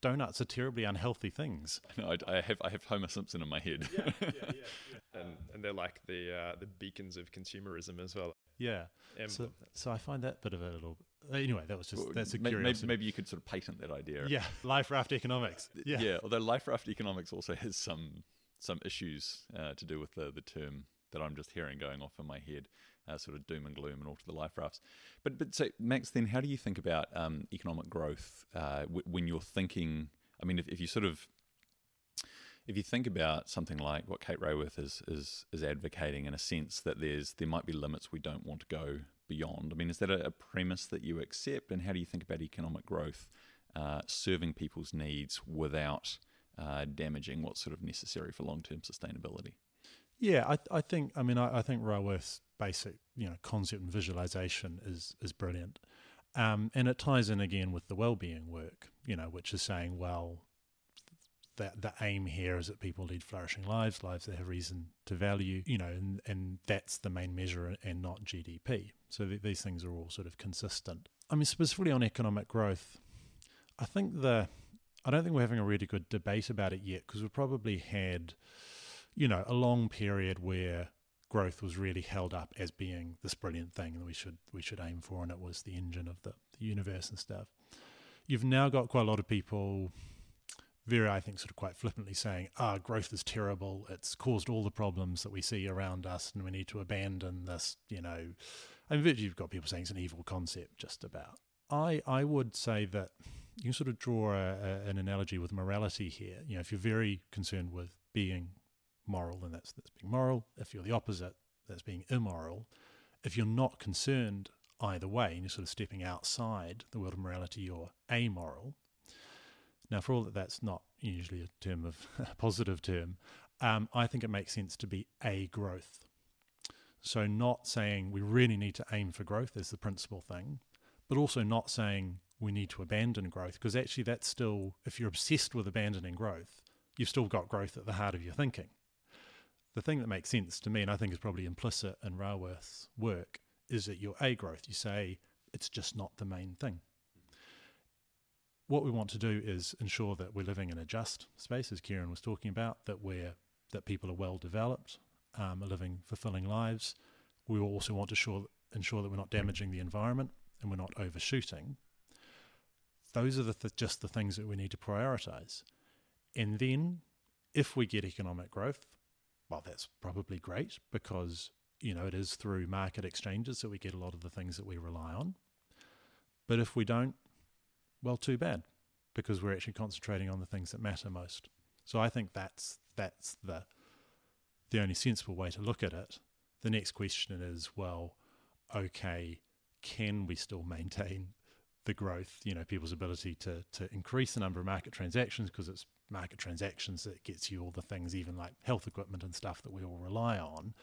Speaker 3: donuts are terribly unhealthy things.
Speaker 1: No, I, I, have I have Homer Simpson in my head.
Speaker 2: yeah, yeah, yeah, and and they're like the uh, the beacons of consumerism as well.
Speaker 3: Yeah. So, so I find that bit of a little. Anyway, that was just that's a maybe,
Speaker 1: curiosity. Maybe you could sort of patent that idea.
Speaker 3: Yeah, life raft economics. Yeah,
Speaker 1: yeah. Although life raft economics also has some some issues uh, to do with the the term that I'm just hearing going off in my head uh, sort of doom and gloom and all to the life rafts. But but so Max, then how do you think about um, economic growth uh, w- when you're thinking? I mean, if, if you sort of if you think about something like what Kate Raworth is is is advocating in a sense that there's there might be limits we don't want to go beyond. I mean, is that a, a premise that you accept? And how do you think about economic growth uh, serving people's needs without uh, damaging what's sort of necessary for long term sustainability?
Speaker 3: Yeah, I, I think. I mean, I, I think Raworth's basic, you know, concept and visualization is is brilliant, um, and it ties in again with the well-being work, you know, which is saying, well, the the aim here is that people lead flourishing lives, lives that have reason to value, you know, and, and that's the main measure and not GDP. So th- these things are all sort of consistent. I mean, specifically on economic growth, I think the I don't think we're having a really good debate about it yet because we've probably had, you know, a long period where growth was really held up as being this brilliant thing that we should we should aim for, and it was the engine of the, the universe and stuff. You've now got quite a lot of people very, I think, sort of quite flippantly saying, ah, growth is terrible. It's caused all the problems that we see around us, and we need to abandon this, you know. I mean, you've got people saying it's an evil concept, just about. I, I would say that you can sort of draw a, a, an analogy with morality here. You know, if you're very concerned with being moral, then that's, that's being moral. If you're the opposite, that's being immoral. If you're not concerned either way, and you're sort of stepping outside the world of morality, you're amoral now, for all that that's not usually a term of a positive term, um, I think it makes sense to be a growth. So, not saying we really need to aim for growth as the principal thing, but also not saying we need to abandon growth, because actually, that's still, if you're obsessed with abandoning growth, you've still got growth at the heart of your thinking. The thing that makes sense to me, and I think is probably implicit in Raworth's work, is that you're a growth. You say it's just not the main thing what we want to do is ensure that we're living in a just space, as Kieran was talking about, that we're that people are well developed, um, are living fulfilling lives. We also want to sure, ensure that we're not damaging the environment and we're not overshooting. Those are the th- just the things that we need to prioritize. And then, if we get economic growth, well, that's probably great because you know it is through market exchanges that we get a lot of the things that we rely on. But if we don't, well, too bad, because we're actually concentrating on the things that matter most. So I think that's that's the the only sensible way to look at it. The next question is, well, okay, can we still maintain the growth? You know, people's ability to to increase the number of market transactions because it's market transactions that gets you all the things, even like health equipment and stuff that we all rely on.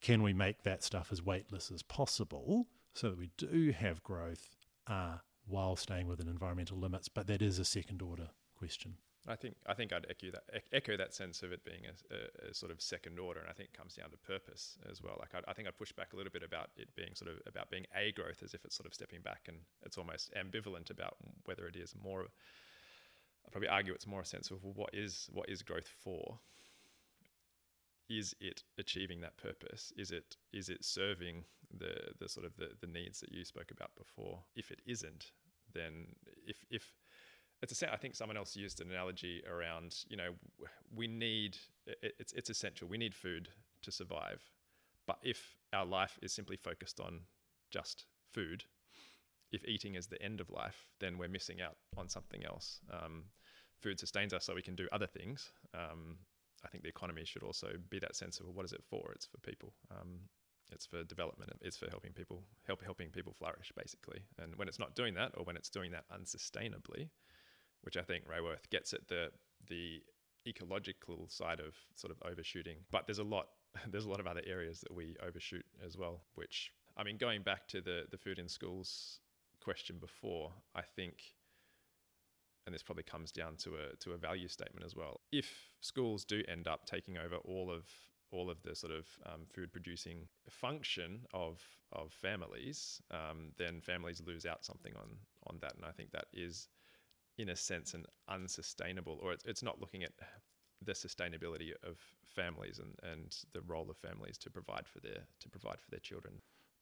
Speaker 3: Can we make that stuff as weightless as possible so that we do have growth? Uh, while staying within environmental limits. But that is a second order question.
Speaker 2: I think I think I'd echo that echo that sense of it being a, a, a, sort of second order, and I think it comes down to purpose as well. Like I, I think I'd push back a little bit about it being sort of about being a growth, as if it's sort of stepping back, and it's almost ambivalent about whether it is more. I'd probably argue it's more a sense of what is what is growth for? Is it achieving that purpose? Is it is it serving the the sort of the, the needs that you spoke about before. If it isn't, then if if it's a, I think someone else used an analogy around you know we need it, it's it's essential we need food to survive, but if our life is simply focused on just food, if eating is the end of life, then we're missing out on something else. Um, food sustains us so we can do other things. Um, I think the economy should also be that sense of well, what is it for? It's for people. Um, it's for development. It's for helping people help helping people flourish, basically. And when it's not doing that, or when it's doing that unsustainably, which I think Raworth gets at the the ecological side of sort of overshooting. But there's a lot there's a lot of other areas that we overshoot as well. Which I mean, going back to the the food in schools question before, I think and this probably comes down to a to a value statement as well. If schools do end up taking over all of all of the sort of um, food producing function of of families, um, then families lose out something on on that, and I think that is, in a sense, an unsustainable, or it's, it's not looking at the sustainability of families and, and the role of families to provide for their to provide for their children.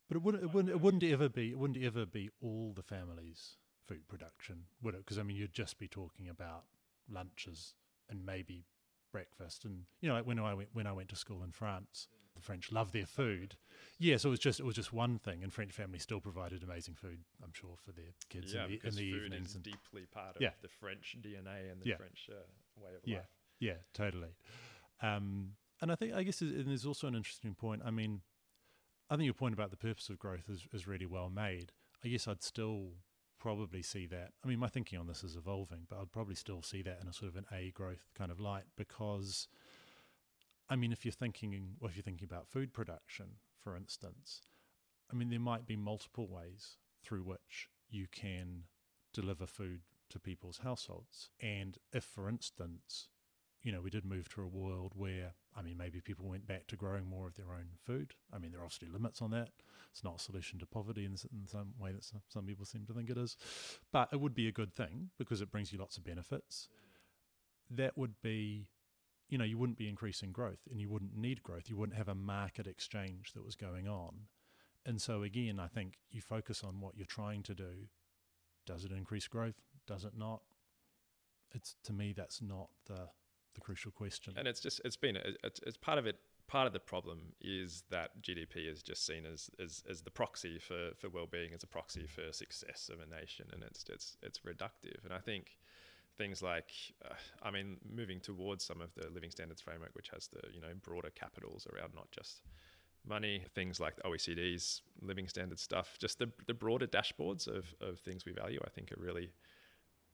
Speaker 3: But it wouldn't it wouldn't, it wouldn't ever be it wouldn't ever be all the families' food production, would it? Because I mean, you'd just be talking about lunches and maybe breakfast. And you know, like when I went when I went to school in France, the French love their food. Yeah, so it was just it was just one thing, and French families still provided amazing food. I'm sure for their kids
Speaker 2: yeah,
Speaker 3: in the, in the
Speaker 2: food
Speaker 3: evenings.
Speaker 2: is
Speaker 3: and,
Speaker 2: deeply part of
Speaker 3: Yeah.
Speaker 2: the French DNA and the
Speaker 3: Yeah.
Speaker 2: French uh, way of
Speaker 3: Yeah.
Speaker 2: life.
Speaker 3: Yeah, totally. Um, and I think I guess there's- and there's also an interesting point. I mean, I think your point about the purpose of growth is, is really well made. I guess I'd still probably see that. I mean, my thinking on this is evolving, but I'd probably still see that in a sort of an A growth kind of light because, I mean, if you're thinking, well, if you're thinking about food production, for instance, I mean, there might be multiple ways through which you can deliver food to people's households. And if, for instance, you know, we did move to a world where, I mean, maybe people went back to growing more of their own food. I mean, there are obviously limits on that. It's not a solution to poverty in, in some way that some, some people seem to think it is. But it would be a good thing because it brings you lots of benefits. That would be, you know, you wouldn't be increasing growth and you wouldn't need growth. You wouldn't have a market exchange that was going on. And so, again, I think you focus on what you're trying to do. Does it increase growth? Does it not? It's to me, that's not the the crucial question.
Speaker 2: And it's just it's been it's, it's part of it. Part of the problem is that GDP is just seen as as, as the proxy for, for well-being, as a proxy for success of a nation, and it's it's it's reductive. And I think things like, uh, I mean, moving towards some of the living standards framework, which has the you know broader capitals around not just money, things like the OECD's living standard stuff, just the the broader dashboards of of things we value, I think are really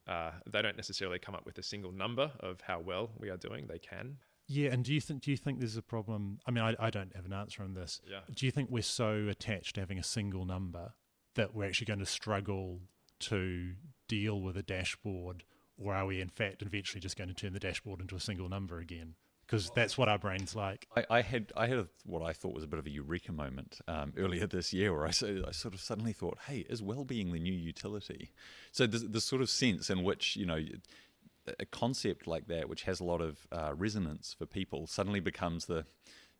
Speaker 2: uh, they don't necessarily come up with a single number of how well we are doing. They can.
Speaker 3: Yeah, and do you think do you think there's a problem? I mean, I, I don't have an answer on this.
Speaker 2: Yeah.
Speaker 3: Do you think we're so attached to having a single number that we're actually going to struggle to deal with a dashboard, or are we in fact eventually just going to turn the dashboard into a single number again? because that's what our brains like.
Speaker 1: I, I, had I had a, what I thought was a bit of a eureka moment um, earlier this year, where I, I sort of suddenly thought, "Hey, is well-being the new utility?" So the, sort of sense in which you know a concept like that, which has a lot of uh, resonance for people, suddenly becomes the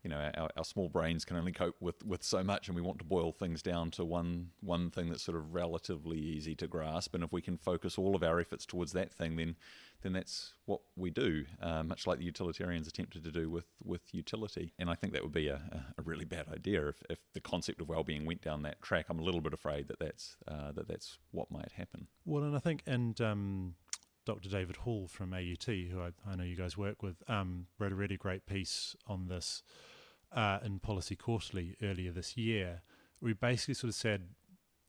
Speaker 1: you know our, our, small brains can only cope with, with so much and we want to boil things down to one one thing that's sort of relatively easy to grasp. And if we can focus all of our efforts towards that thing then then that's what we do uh, much like the utilitarians attempted to do with with utility. And I think that would be a, a really bad idea if, if the concept of well-being went down that track. I'm a little bit afraid that that's uh, that that's what might happen.
Speaker 3: Well and I think and um Dr. David Hall from AUT, who I, I know you guys work with, um, wrote a really great piece on this uh, in Policy Quarterly earlier this year. We basically sort of said,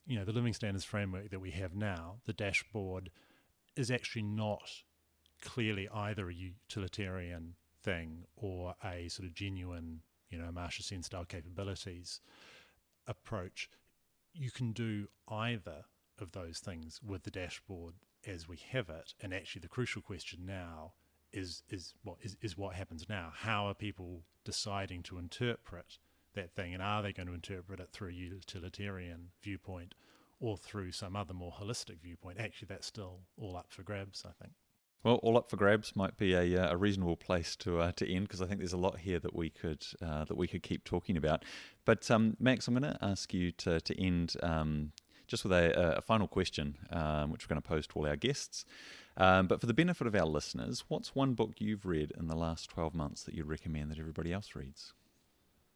Speaker 3: you know, the living standards framework that we have now, the dashboard, is actually not clearly either a utilitarian thing or a sort of genuine, you know, Amartya Sen style capabilities approach. You can do either of those things with the dashboard as we have it. And actually, the crucial question now is is what is, is what happens now. How are people deciding to interpret that thing, and are they going to interpret it through a utilitarian viewpoint or through some other more holistic viewpoint? Actually, that's still all up for grabs. I think.
Speaker 1: Well, all up for grabs might be a, uh, a reasonable place to uh, to end because I think there's a lot here that we could uh, that we could keep talking about. But um, Max, I'm going to ask you to to end um, just with a, a final question, um, which we're going to pose to all our guests. Um, but for the benefit of our listeners, what's one book you've read in the last 12 months that you'd recommend that everybody else reads?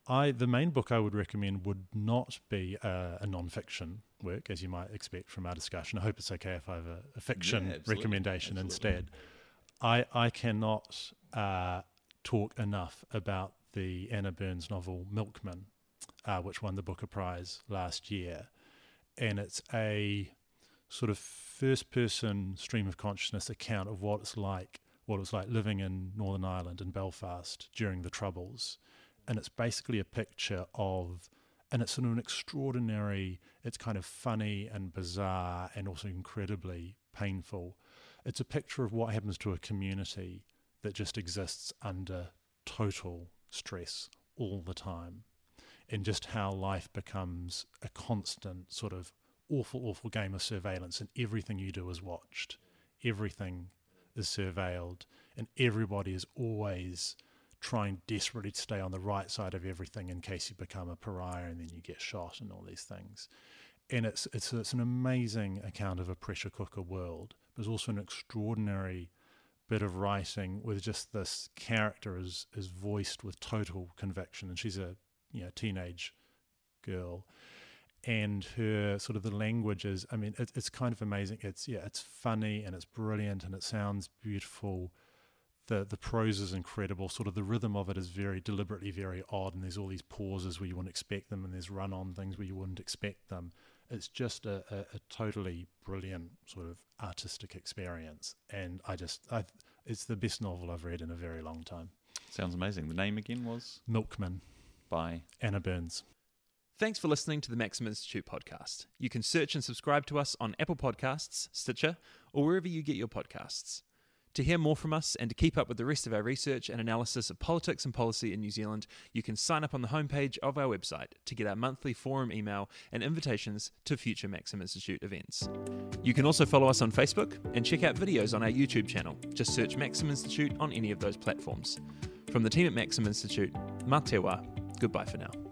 Speaker 3: I the main book I would recommend would not be a, a non-fiction work, as you might expect from our discussion. I hope it's okay if I have a, a fiction yeah, recommendation absolutely. instead. I I cannot uh, talk enough about the Anna Burns novel Milkman, uh, which won the Booker Prize last year and it's a sort of first person stream of consciousness account of what it's like what it was like living in Northern Ireland in Belfast during the Troubles. And it's basically a picture of, and it's sort of an extraordinary, it's kind of funny and bizarre and also incredibly painful. It's a picture of what happens to a community that just exists under total stress all the time in just how life becomes a constant sort of awful, awful game of surveillance, and everything you do is watched, everything is surveilled, and everybody is always trying desperately to stay on the right side of everything in case you become a pariah and then you get shot and all these things. And it's it's it's an amazing account of a pressure cooker world. There's also an extraordinary bit of writing with just this character is is voiced with total conviction, and she's a you know teenage girl. And her sort of the language is i mean it, it's kind of amazing. It's yeah it's funny and it's brilliant and it sounds beautiful. The the prose is incredible. Sort of the rhythm of it is very deliberately very odd and there's all these pauses where you wouldn't expect them and there's run on things where you wouldn't expect them. It's just a, a, a, totally brilliant sort of artistic experience and i just I, it's the best novel i've read in a very long time.
Speaker 1: Sounds amazing. The name again was?
Speaker 3: Milkman
Speaker 1: by
Speaker 3: Anna Burns.
Speaker 4: Thanks for listening to the Maxim Institute podcast. You can search and subscribe to us on Apple Podcasts, Stitcher, or wherever you get your podcasts. To hear more from us and to keep up with the rest of our research and analysis of politics and policy in New Zealand, you can sign up on the homepage of our website to get our monthly forum email and invitations to future Maxim Institute events. You can also follow us on Facebook and check out videos on our YouTube channel. Just search Maxim Institute on any of those platforms. From the team at Maxim Institute, Mā te wā, goodbye for now.